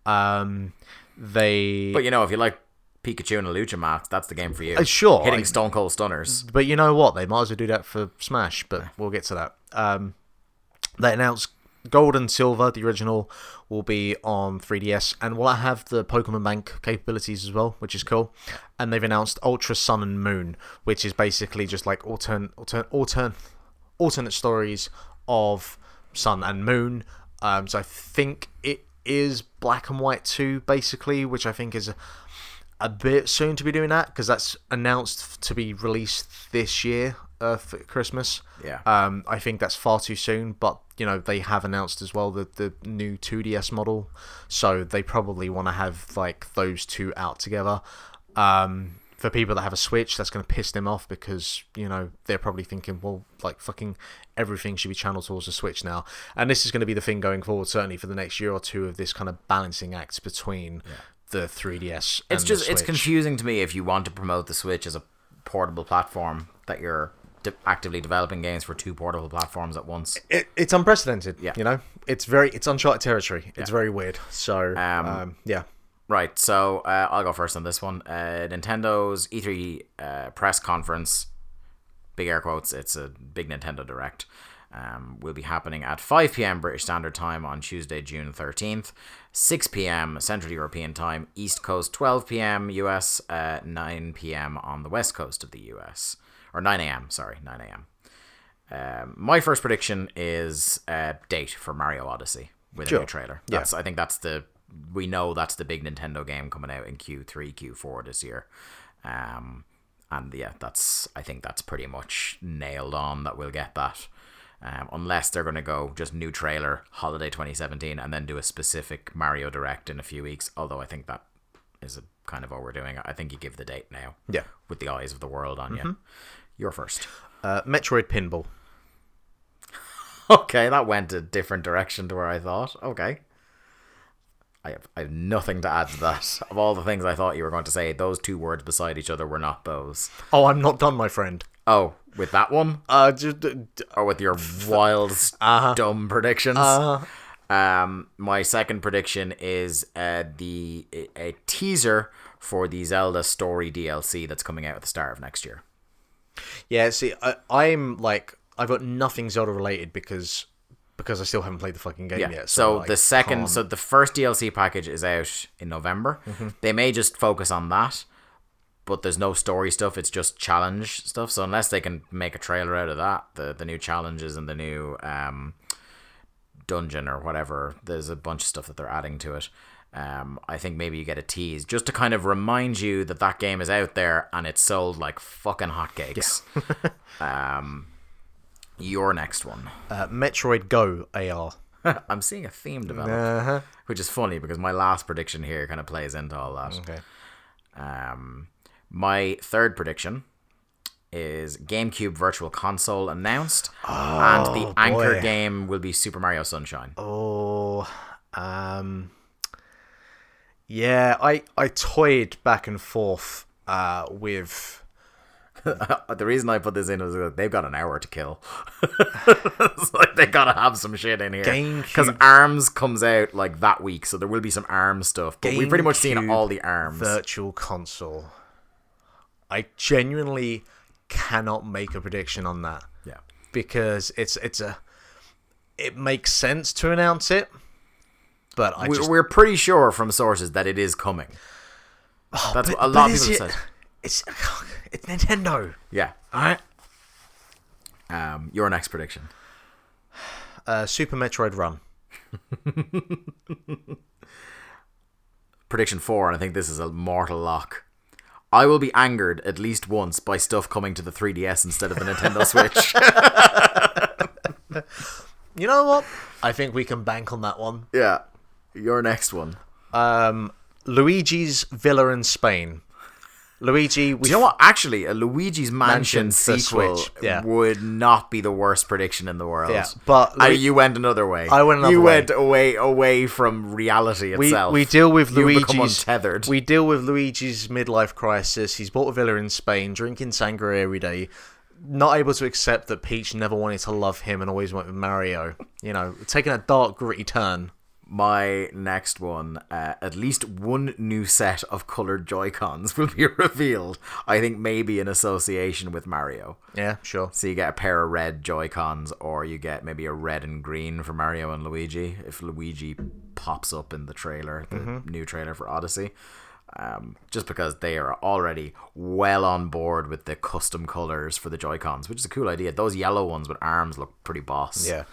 Um, they, But you know, if you like Pikachu and a Lucha Mask, that's the game for you. Uh, sure, hitting I- Stone Cold Stunners. but you know what? They might as well do that for Smash. But we'll get to that. Um, they announced Gold and Silver, the original, will be on 3DS, and will have the Pokemon Bank capabilities as well, which is cool. And they've announced Ultra Sun and Moon, which is basically just like altern, altern, altern, alternate stories of Sun and Moon. Um, so I think it is Black and White 2, basically, which I think is a, a bit soon to be doing that because that's announced to be released this year uh, for Christmas. Yeah. Um, I think that's far too soon, but you know they have announced as well the the new 2DS model, so they probably want to have like those two out together. Um, for people that have a Switch, that's going to piss them off because you know they're probably thinking, well, like fucking everything should be channeled towards the Switch now, and this is going to be the thing going forward, certainly for the next year or two of this kind of balancing act between the 3DS. It's just it's confusing to me if you want to promote the Switch as a portable platform that you're de- actively developing games for two portable platforms at once. it, it's unprecedented. Yeah. you know, it's very it's uncharted territory. It's very weird. So, Um, um, yeah, Right, so uh, I'll go first on this one. Uh, Nintendo's E3 uh, press conference, big air quotes, it's a big Nintendo Direct, um, will be happening at 5 p.m. British Standard Time on Tuesday, June 13th, 6 p.m. Central European Time, East Coast, 12 p.m. US, uh, 9 p.m. on the West Coast of the US. Or 9 a.m., sorry, 9 a.m. Um, my first prediction is uh, date for Mario Odyssey with a new trailer. Yeah. I think that's the we know that's the big Nintendo game coming out in Q3, Q4 this year. Um, and yeah, that's I think that's pretty much nailed on that we'll get that. Um, unless they're going to go just new trailer holiday 2017 and then do a specific Mario Direct in a few weeks. Although I think that is a kind of overdoing it. I think you give the date now. Yeah. With the eyes of the world on you. You're first. uh, Metroid Pinball. (laughs) Okay, that went a different direction to where I thought. Okay. I have, I have nothing to add to that. (laughs) Of all the things I thought you were going to say, those two words beside each other were not those. Oh, I'm not done, my friend. Oh, with that one? Uh, just uh, Or with your wild, Uh-huh. dumb predictions? uh, Um, my second prediction is uh, the a, a teaser for the Zelda story DLC that's coming out at the start of next year. Yeah. See, I, I'm like I've got nothing Zelda related because because I still haven't played the fucking game Yeah. yet. So, I the second, can't- so the first DLC package is out in November. They may just focus on that, but there's no story stuff. It's just challenge stuff. So unless they can make a trailer out of that, the the new challenges and the new um, dungeon or whatever, there's a bunch of stuff that they're adding to it. Um, I think maybe you get a tease just to kind of remind you that that game is out there and it's sold like fucking hotcakes. (laughs) um, your next one. uh, Metroid Go AR. (laughs) I'm seeing a theme develop Uh-huh. which is funny because my last prediction here kind of plays into all that. Okay. Um, my third prediction is GameCube Virtual Console announced, and the anchor game will be Super Mario Sunshine. Oh, um, yeah. I I toyed back and forth uh, with (laughs) the reason I put this in is that they've got an hour to kill. (laughs) it's like they gotta have some shit in here because Arms comes out like that week, so there will be some Arms stuff. But we've pretty much seen all the Arms. Virtual console. I genuinely cannot make a prediction on that yeah, because it's it's a it makes sense to announce it, but I we're, just we're pretty sure from sources that it is coming. That's what a lot of people it- said. It's it's Nintendo. Yeah. All right. Um, your next prediction. Uh, Super Metroid Run. (laughs) Prediction four, and I think this is a mortal lock. I will be angered at least once by stuff coming to the 3DS instead of the Nintendo (laughs) Switch. You know what? I think we can bank on that one. yeah. Your next one. Um, Luigi's Villa in Spain. Luigi, we Do you know what? Actually, a Luigi's Mansion, Mansion sequel yeah. would not be the worst prediction in the world. Yeah, but Lu- you went another way. I went another You way. went away away from reality itself. we deal with You Luigi's untethered. We deal with Luigi's midlife crisis. He's bought a villa in Spain, drinking sangria every day, not able to accept that Peach never wanted to love him and always went with Mario. You know, taking a dark, gritty turn. My next one, uh, at least one new set of colored Joy Cons (laughs) will be revealed. I think maybe in association with Mario. Yeah, sure. So you get a pair of red Joy Cons, or you get maybe a red and green for Mario and Luigi. If Luigi pops up in the trailer, the Mm-hmm. new trailer for Odyssey, um, just because they are already well on board with the custom colors for the Joy Cons, which is a cool idea. Those yellow ones with arms look pretty boss. Yeah.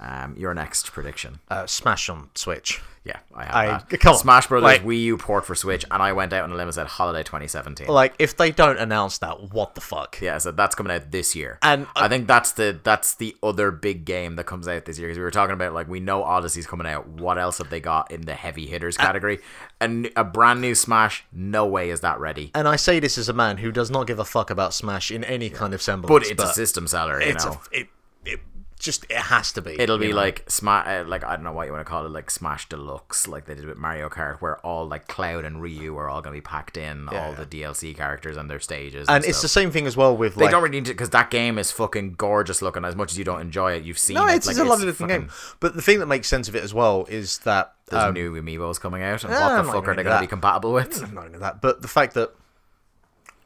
Um, your next prediction. Uh, Smash on Switch. Yeah, I have I- come on, Smash Brothers like- Wii U port for Switch, and I went out on a limb and said holiday 2017. Like, if they don't announce that, what the fuck? Yeah, so that's coming out this year, And, uh, I think that's the that's the other big game that comes out this year. Because we were talking about like we know Odyssey's coming out. What else have they got in the heavy hitters category? And a brand new Smash, no way is that ready. And I say this as a man who does not give a fuck about Smash in any kind of semblance. But it's a system seller, you it's know. a, it, it just it has to be. It'll be know? like Smash, uh, like I don't know what you want to call it, like Smash Deluxe, like they did with Mario Kart, where all like Cloud and Ryu are all going to be packed in, all the DLC characters and their stages, and it's stuff. the same thing as well with They like don't really need to because that game is fucking gorgeous looking. As much as you don't enjoy it, you've seen no, it. it's, like, it's a lovely looking fucking- game. But the thing that makes sense of it as well is that There's um, new amiibos coming out, and Yeah, what the fuck are they going to be compatible with? (laughs) I'm not into that. But the fact that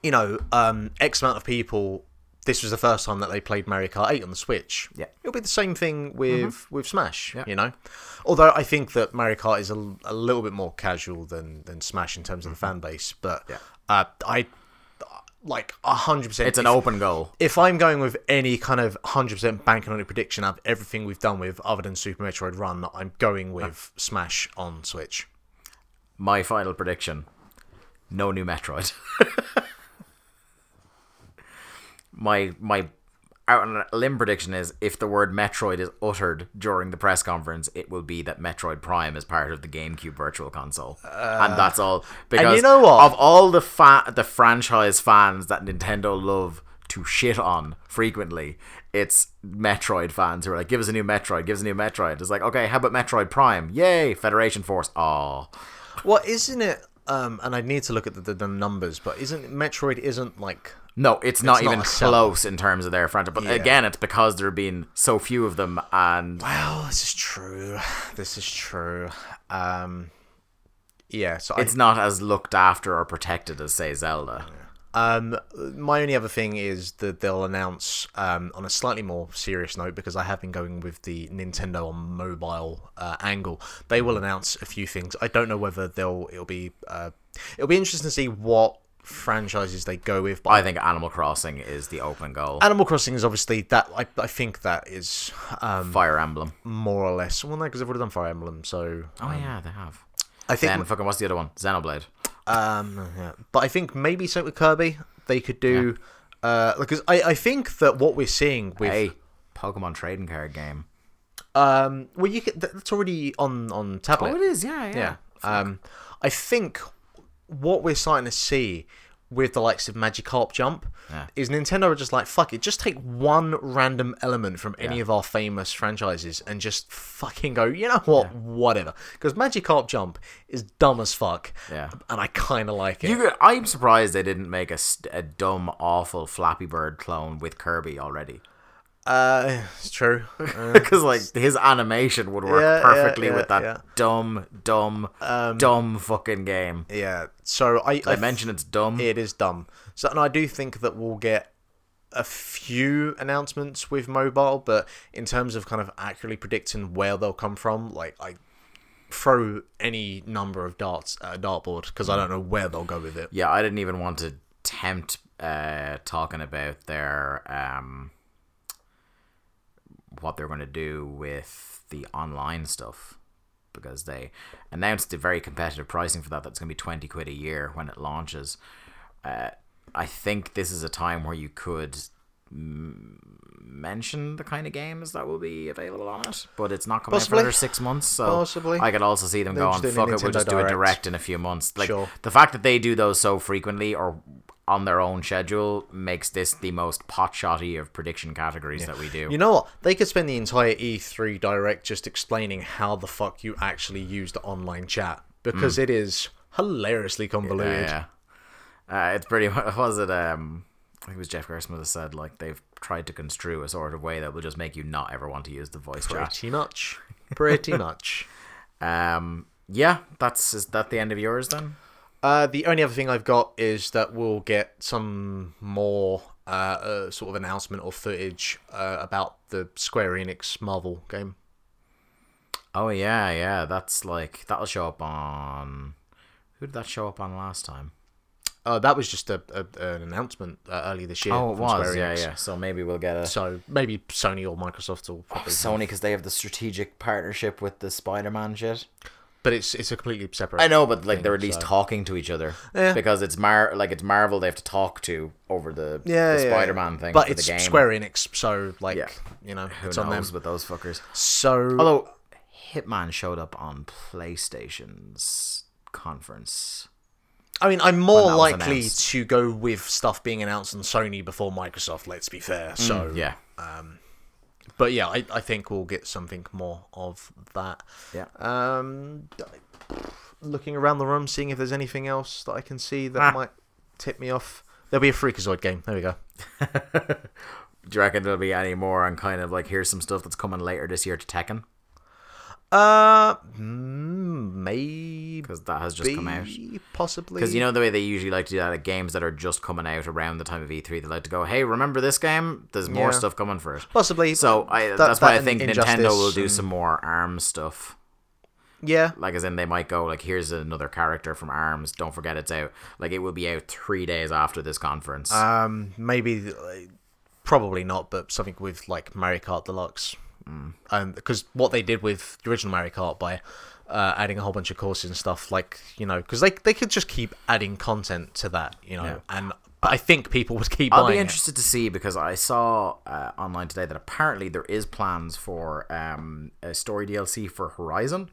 you know, um, X amount of people. This was the first time that they played Mario Kart 8 on the Switch. Yeah. Mm-hmm. it'll be the same thing with with Smash. yeah. You know, although I think that Mario Kart is a, a little bit more casual than than Smash in terms of the fan base. But Mm-hmm. Yeah. uh, I like hundred percent. It's an open goal. if I'm going with any kind of 100% banking on a prediction of everything we've done with other than Super Metroid Run, I'm going with Smash on Switch. My final prediction: no new Metroid. (laughs) my my out on a limb prediction is if the word Metroid is uttered during the press conference, it will be that Metroid Prime is part of the GameCube Virtual Console, and that's all. Because you know what? Of all the fa- the franchise fans that Nintendo love to shit on frequently, it's Metroid fans who are like, "Give us a new Metroid, give us a new Metroid." It's like, okay, how about Metroid Prime? Yay, Federation Force. Oh, Well, isn't it? Um, and I need to look at the, the, the numbers, but isn't Metroid isn't like no, it's not not even close in terms of their franchise. But Yeah. again, it's because there have been so few of them, and well, this is true. This is true. Um, yeah. So it's not as looked after or protected as say Zelda. I, um, my only other thing is that they'll announce um, on a slightly more serious note because I have been going with the Nintendo on mobile uh, angle. They will announce a few things. I don't know whether they'll. It'll be. Uh, it'll be interesting to see what franchises they go with. But I think Animal Crossing is the open goal. Animal Crossing is obviously that. I, I think that is um, Fire Emblem. more or less. Well, no, because they've already done Fire Emblem, so Oh yeah, they have. I think. Then fucking what's the other one? Xenoblade. Um, yeah. But I think maybe something with Kirby they could do. Uh, because I, I think that what we're seeing with Hey, Pokemon trading card game. um, well, you can, that's already on on tablet. Oh, it is. Yeah, yeah. yeah. Um, I think what we're starting to see with the likes of Magikarp Jump Yeah. is Nintendo are just like fuck it, just take one random element from any Yeah. of our famous franchises and just fucking go, you know what, whatever. Because Magikarp Jump is dumb as fuck, Yeah. and I kind of like it. You I'm surprised they didn't make a, a dumb, awful Flappy Bird clone with Kirby already. Uh, it's true. (laughs) Uh, Because like his animation would work Yeah, perfectly yeah, with that dumb, dumb, dumb fucking game. yeah. So I, I mentioned it's dumb. it is dumb. So and I do think that we'll get a few announcements with mobile, but in terms of kind of accurately predicting where they'll come from, like I throw any number of darts at a dartboard because I don't know where they'll go with it. yeah, I didn't even want to tempt uh, talking about their um, what they're going to do with the online stuff because they announced a very competitive pricing for that. That's going to be twenty quid a year when it launches. Uh, I think this is a time where you could mention the kind of games that will be available on it, but it's not coming out for another six months. So Possibly. I could also see them They're going, "Fuck it, we'll just do a Direct. in a few months." Like Sure. the fact that they do those so frequently or on their own schedule makes this the most potshotty of prediction categories that we do. You know what? They could spend the entire E3 direct just explaining how the fuck you actually use the online chat because it is hilariously convoluted. yeah, yeah. Uh, it's pretty. (laughs) What was it? Um, I think it was Jeff Gerstmann that said like they've tried to construe a sort of way that will just make you not ever want to use the voice chat. Pretty much. Pretty (laughs) much. Um, yeah, that's is that the end of yours then? Uh, the only other thing I've got is that we'll get some more uh, uh, sort of announcement or footage uh, about the Square Enix Marvel game. Oh yeah, yeah. That's like that'll show up on. Who did that show up on last time? Uh, that was just a, a an announcement uh, early this year. Oh, it was. Square Yeah, Enix. yeah. So maybe we'll get a So maybe Sony or Microsoft will probably. Sony because they have the strategic partnership with the Spider-Man shit. But it's it's a completely separate. I know, but like thing, they're at least so- talking to each other Yeah. because it's Mar like it's Marvel they have to talk to over the, Yeah, the yeah, Spider-Man yeah. thing But it's the game. Square Enix, so like you know, Who it's on them. with those fuckers? So Although Hitman showed up on PlayStation's conference. I mean, I'm more likely to go with stuff being announced on Sony before Microsoft. Let's be fair. So Mm, Yeah, but yeah, I, I think we'll get something more of that. yeah. Um, looking around the room, seeing if there's anything else that I can see that Ah. might tip me off. There'll be a Freakazoid game. There we go. (laughs) Do you reckon there'll be any more on kind of like here's some stuff that's coming later this year to Tekken Uh, mm, maybe because that has just come out. possibly Because you know the way they usually like to do that at games that are just coming out around the time of E3, they like to go, "Hey, remember this game? There's more Yeah. stuff coming for it." possibly. So I, That- that's why that I think Nintendo will do and- some more Arms stuff. yeah, Like as in they might go like, "Here's another character from Arms. Don't forget it's out." Like it will be out three days after this conference. Um, maybe, probably not, but something with like Mario Kart Deluxe. Mm. Because what they did with the original Mario Kart by uh, adding a whole bunch of courses and stuff, like you know, because they they could just keep adding content to that, you know, Yeah. and I think people would keep I'll be it. interested to see because I saw uh, online today that apparently there is plans for um, a story DLC for Horizon.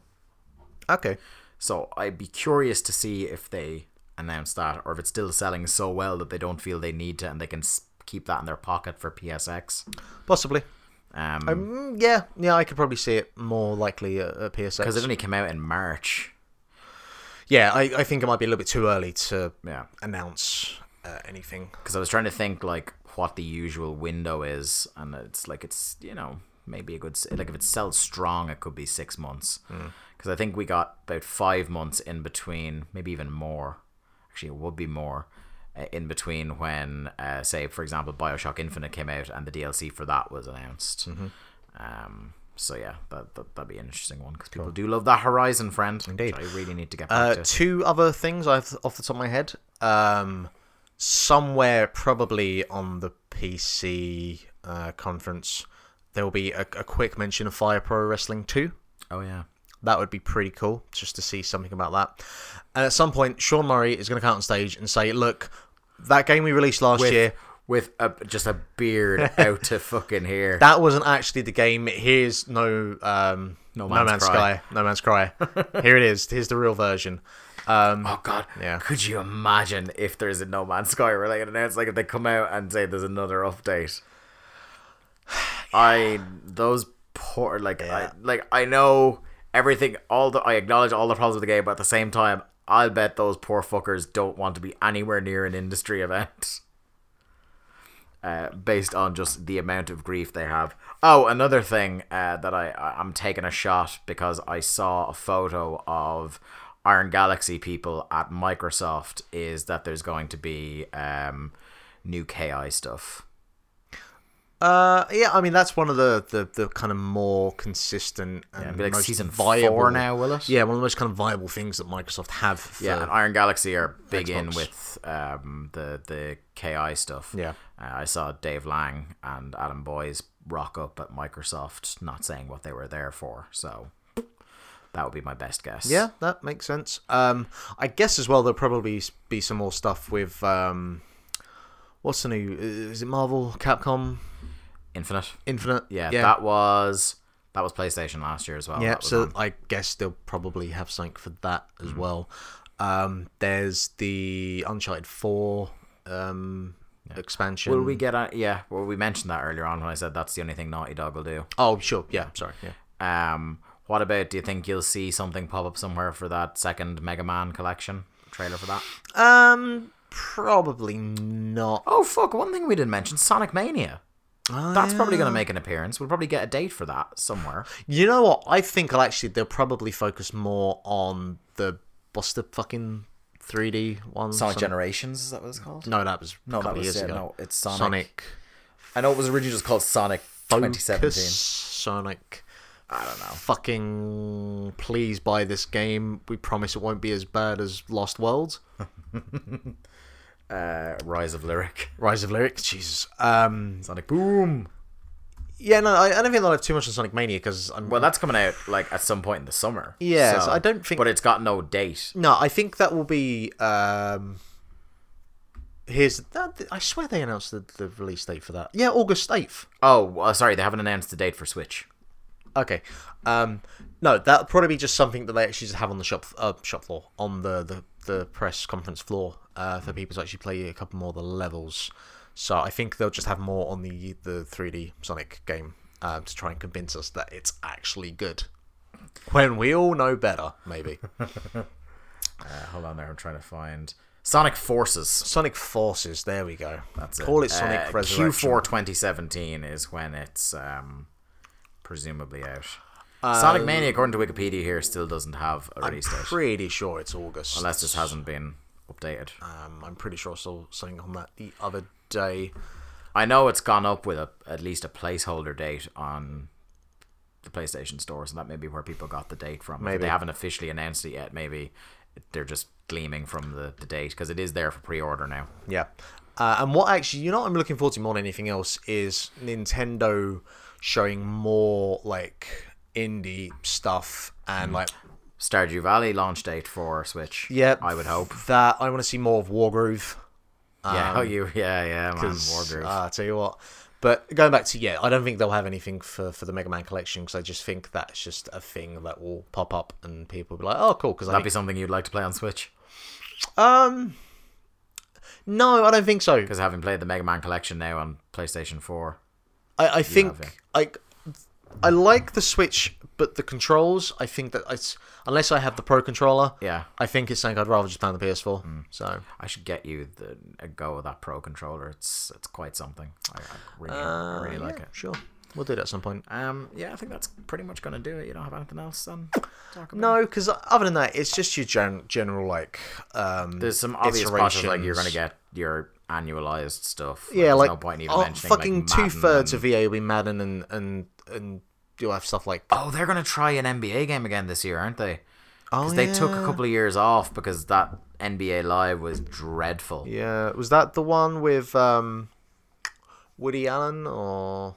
Okay, So I'd be curious to see if they announce that or if it's still selling so well that they don't feel they need to and they can keep that in their pocket for PSX. possibly. Um, Mm, yeah, yeah, I could probably see it more likely at, at PSX. because it only came out in March. yeah, I, I think it might be a little bit too early to Yeah. announce uh, anything. Because I was trying to think like what the usual window is, and it's like it's you know maybe a good like if it sells strong, it could be six months. Because I think we got about five months in between, maybe even more. Actually, it would be more in between when, uh, say, for example, Bioshock Infinite came out and the DLC for that was announced. Um, so yeah, that, that that'd be an interesting one because people do love that Horizon friend. Indeed. I really need to get Uh, to. two other things I've off the top of my head. Um, somewhere probably on the PC uh, conference, there will be a, a quick mention of Fire Pro Wrestling Two. Oh yeah. That would be pretty cool just to see something about that. And at some point, Sean Murray is going to come out on stage and say, "Look, that game we released last With, year." with a, just a beard (laughs) out to fucking here. That wasn't actually the game. Here's no um, No no Man's Man's Cry. Sky, No Man's Cry. Here it is. Here's the real version. Um, Oh God! Yeah. Could you imagine if there's a No Man's Sky where like announce like if they come out and say there's another update? (sighs) I those poor like Yeah. I like I know everything. All the I acknowledge all the problems with the game, but at the same time, I'll bet those poor fuckers don't want to be anywhere near an industry (laughs) event. Uh, based on just the amount of grief they have. Oh, another thing uh, that I I- I'm taking a shot because I saw a photo of Iron Galaxy people at Microsoft is that there's going to be um, new KI stuff. Uh, yeah, I mean that's one of the, the, the kind of more consistent and It'll like most season viable four now, will it? Yeah, one of the most kind of viable things that Microsoft have. For, Yeah, and Iron Galaxy are big in with um, the the KI stuff. Yeah. uh, I saw Dave Lang and Adam Boyes rock up at Microsoft, not saying what they were there for. So that would be my best guess. Yeah, that makes sense. Um, I guess as well there'll probably be some more stuff with um, what's the new? Is it Marvel, Capcom, Infinite. Infinite? Yeah, yeah, that was that was PlayStation last year as well. yeah. So on. I guess they'll probably have something for that as Mm. well. Um, there's the Uncharted Four um, expansion. will we get a yeah? Well, we mentioned that earlier on when I said that's the only thing Naughty Dog will do. Oh, sure. Yeah. Sorry. Yeah. Um, what about? Do you think you'll see something pop up somewhere for that second Mega Man collection trailer for that? Um, probably not. Oh fuck! One thing we didn't mention: Sonic Mania. Oh, That's probably going to uh. make an appearance. We'll probably get a date for that somewhere. You know what? I think I'll actually they'll probably focus more on the what's the fucking 3D one. Sonic Son- Generations is that what it's called? No, that was No, a that was years yeah, ago. no. It's Sonic. Sonic. I know it was originally just called Sonic Focus, 2017. Sonic. I don't know. Fucking please buy this game. We promise it won't be as bad as Lost Worlds. (laughs) Uh, Rise of Lyric. (laughs) Rise of Lyric. Jesus. Um. Sonic Boom. Yeah. No, I, I don't think I'll have too much on Sonic Mania because I'm. Well, that's coming out like at some point in the summer. Yeah, so I don't think- But it's got no date. No, I think that will be. Um, here's that. I swear they announced the, the release date for that. Yeah, August eighth. Oh, uh, sorry, they haven't announced the date for Switch. Okay. Um, no, that'll probably be just something that they actually just have on the shop uh, shop floor on the, the, the press conference floor uh, for people to actually play a couple more of the levels. So I think they'll just have more on the the 3D Sonic game um, to try and convince us that it's actually good. When we all know better, maybe. (laughs) Uh, hold on there, I'm trying to find Sonic Forces. Sonic Forces. There we go. That's it. Call it. it Sonic Uh, Resurrection. Q4 2017 is when it's um, presumably out. Uh, Sonic Mania, according to Wikipedia, here still doesn't have a I'm release date, pretty sure it's August. unless this hasn't been updated. Um, I'm pretty sure I saw something on that the other day. I know it's gone up with a at least a placeholder date on the PlayStation stores, and that may be where people got the date from. If Maybe. they haven't officially announced it yet. Maybe they're just gleaming from the, the date because it is there for pre-order now. Yeah. Uh, and what actually, you know, what I'm looking forward to more than anything else is Nintendo showing more like indie stuff and like Stardew Valley launch date for Switch. Yep, I would hope. that I want to see more of Wargroove. yeah, Um, oh you, yeah, yeah, man, Wargroove. uh, I tell you what. But going back to yeah, I don't think they'll have anything for, for the Mega Man collection because I just think that's just a thing that will pop up and people will be like, oh, cool. Because That'd be something you'd like to play on Switch um, no, I don't think so. because having played the Mega Man collection now on PlayStation Four. I, I think it. I like the Switch, but the controls. I think that it's unless I have the Pro controller. Yeah, I think it's something I'd rather just play on the PS4. Hmm. So I should get you the a go of that Pro controller. It's it's quite something. I, I really, I really uh, like it. Sure, we'll do that at some point. Um, yeah, I think that's pretty much gonna do it. You don't have anything else then? No, because other than that, it's just your gen- general like. Um, There's some obvious process like you're gonna get your annualized stuff. yeah, like no point even oh, mentioning fucking like, two thirds and- of EA will be Madden and and and you'll have stuff like. Oh, they're gonna try an NBA game again this year, aren't they? Oh, Because they took a couple of years off because that NBA Live was dreadful. Yeah, was that the one with um, Woody Allen or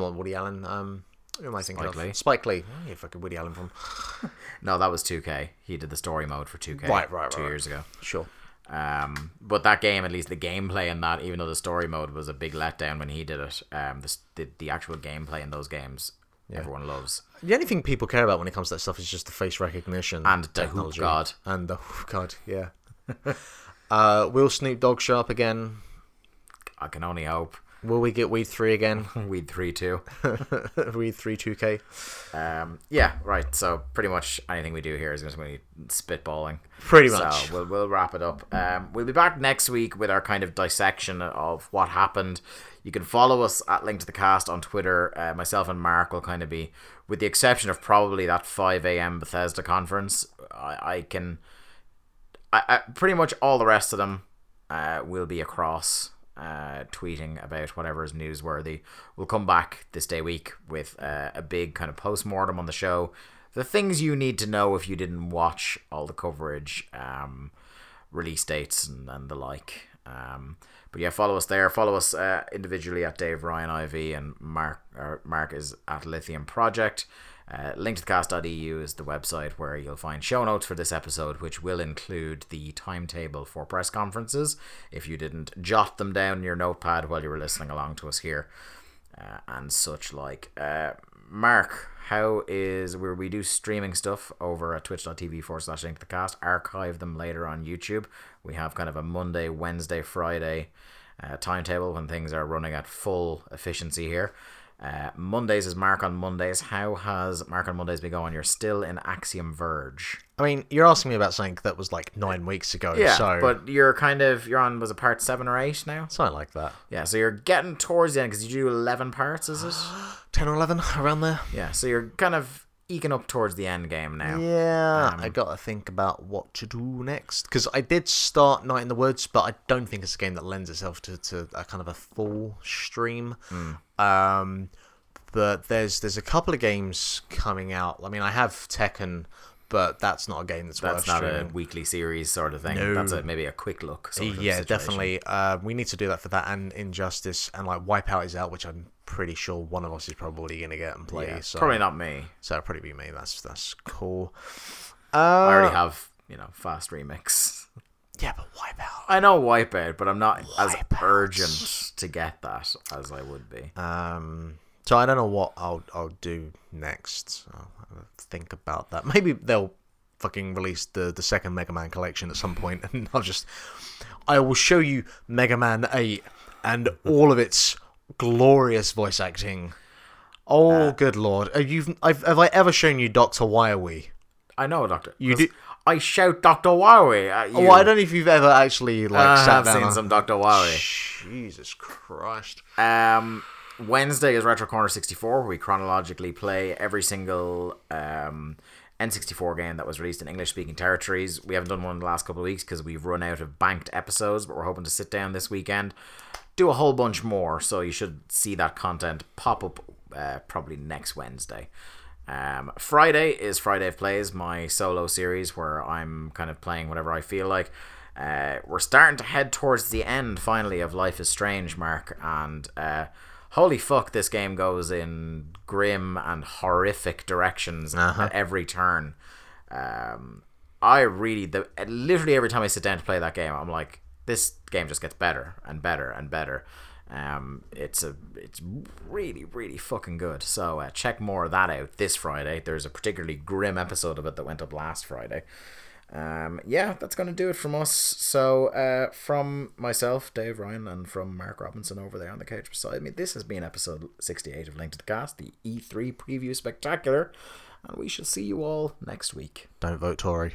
no, on Woody Allen? Um, who am I thinking Spike of? Lee. Spike Lee. Where you fucking Woody Allen from? (laughs) No, that was 2K. He did the story mode for 2K Right, right, two years ago. Sure. Um, but that game, at least the gameplay in that, even though the story mode was a big letdown when he did it, um, the the, the actual gameplay in those games everyone loves. The only thing people care about when it comes to that stuff is just the face recognition And the technology. hoop god. And the hoop god, yeah. (laughs) uh, will Snoop Dogg show up again? I can only hope. Will we get Weed 3 again? (laughs) Weed 3 2. (laughs) Weed 3 2K? Um, yeah, right. So pretty much anything we do here is going to be spitballing. Pretty much. So we'll, we'll wrap it up. Um, we'll be back next week with our kind of dissection of what happened. You can follow us at Link to the Cast on Twitter. Uh, myself and Mark will kind of be, with the exception of probably that 5 a.m. Bethesda conference, I, I can. I, I, pretty much all the rest of them uh, will be across uh, tweeting about whatever is newsworthy. We'll come back this day week with uh, a big kind of post mortem on the show. The things you need to know if you didn't watch all the coverage, um, release dates and, and the like. Um, but yeah, follow us there. Follow us uh, individually at Dave Ryan IV and Mark. Mark is at Lithium Project. Uh, link to the cast.eu is the website where you'll find show notes for this episode, which will include the timetable for press conferences if you didn't jot them down in your notepad while you were listening along to us here uh, and such like. Uh, Mark, how is where we do streaming stuff over at twitch.tv forward slash link to the cast, archive them later on YouTube. We have kind of a Monday, Wednesday, Friday uh, timetable when things are running at full efficiency here. Uh, Mondays is Mark on Mondays. How has Mark on Mondays been going? You're still in Axiom Verge. I mean, you're asking me about something that was like nine weeks ago. Yeah, so but you're kind of you're on was a part seven or eight now? something like that. Yeah, so you're getting towards the end because you do eleven parts, is it? (gasps) 10 or 11, around there. Yeah, so you're kind of eking up towards the end game now. Yeah, I got to think about what to do next because I did start Night in the Woods, but I don't think it's a game that lends itself to, to a kind of a full stream. Um, but there's there's a couple of games coming out. I mean, I have Tekken, but that's not a game that's, That's worth not streaming. a weekly series sort of thing. No. That's a, maybe a quick look. Yeah, definitely. Uh, we need to do that for that and Injustice and like Wipeout is out, which I'm pretty sure one of us is probably gonna get and play. Yeah, so Probably not me. So it'll probably be me. That's that's cool. I Uh, already have you know FAST RMX. yeah, but Wipeout. I know Wipeout, but I'm not as urgent to get that as I would be. Um, so I don't know what I'll I'll do next. I'll think about that. (laughs) Maybe they'll fucking release the the second Mega Man collection at some point, (laughs) and I'll just I will show you Mega Man Eight and all of its glorious voice acting. Oh, good lord! Have you I've, have I ever shown you Doctor Wily? I know, Doctor. You do- I shout Doctor Wowie at you. Oh, I don't know if you've ever actually like I sat have down. seen and- some Doctor Wowie. Jesus Christ! Um, Wednesday is Retro Corner 64, where we chronologically play every single um, N64 game that was released in English speaking territories. We haven't done one in the last couple of weeks because we've run out of banked episodes, but we're hoping to sit down this weekend, do a whole bunch more. So you should see that content pop up uh, probably next Wednesday. Um, Friday is Friday of Plays, my solo series where I'm kind of playing whatever I feel like. Uh, we're starting to head towards the end finally of Life is Strange, Mark, and uh, holy fuck, this game goes in grim and horrific directions Uh-huh. at every turn. Um, I really, the literally every time I sit down to play that game, I'm like, this game just gets better and better and better. Um, it's a it's really really fucking good. So uh, check more of that out this Friday. There's a particularly grim episode of it that went up last Friday. Um, yeah, that's to do it from us. So, uh, from myself, Dave Ryan, and from Mark Robinson over there on the couch beside me, this has been episode 68 of Link to the Cast, the E3 preview spectacular, and we shall see you all next week. Don't vote Tory.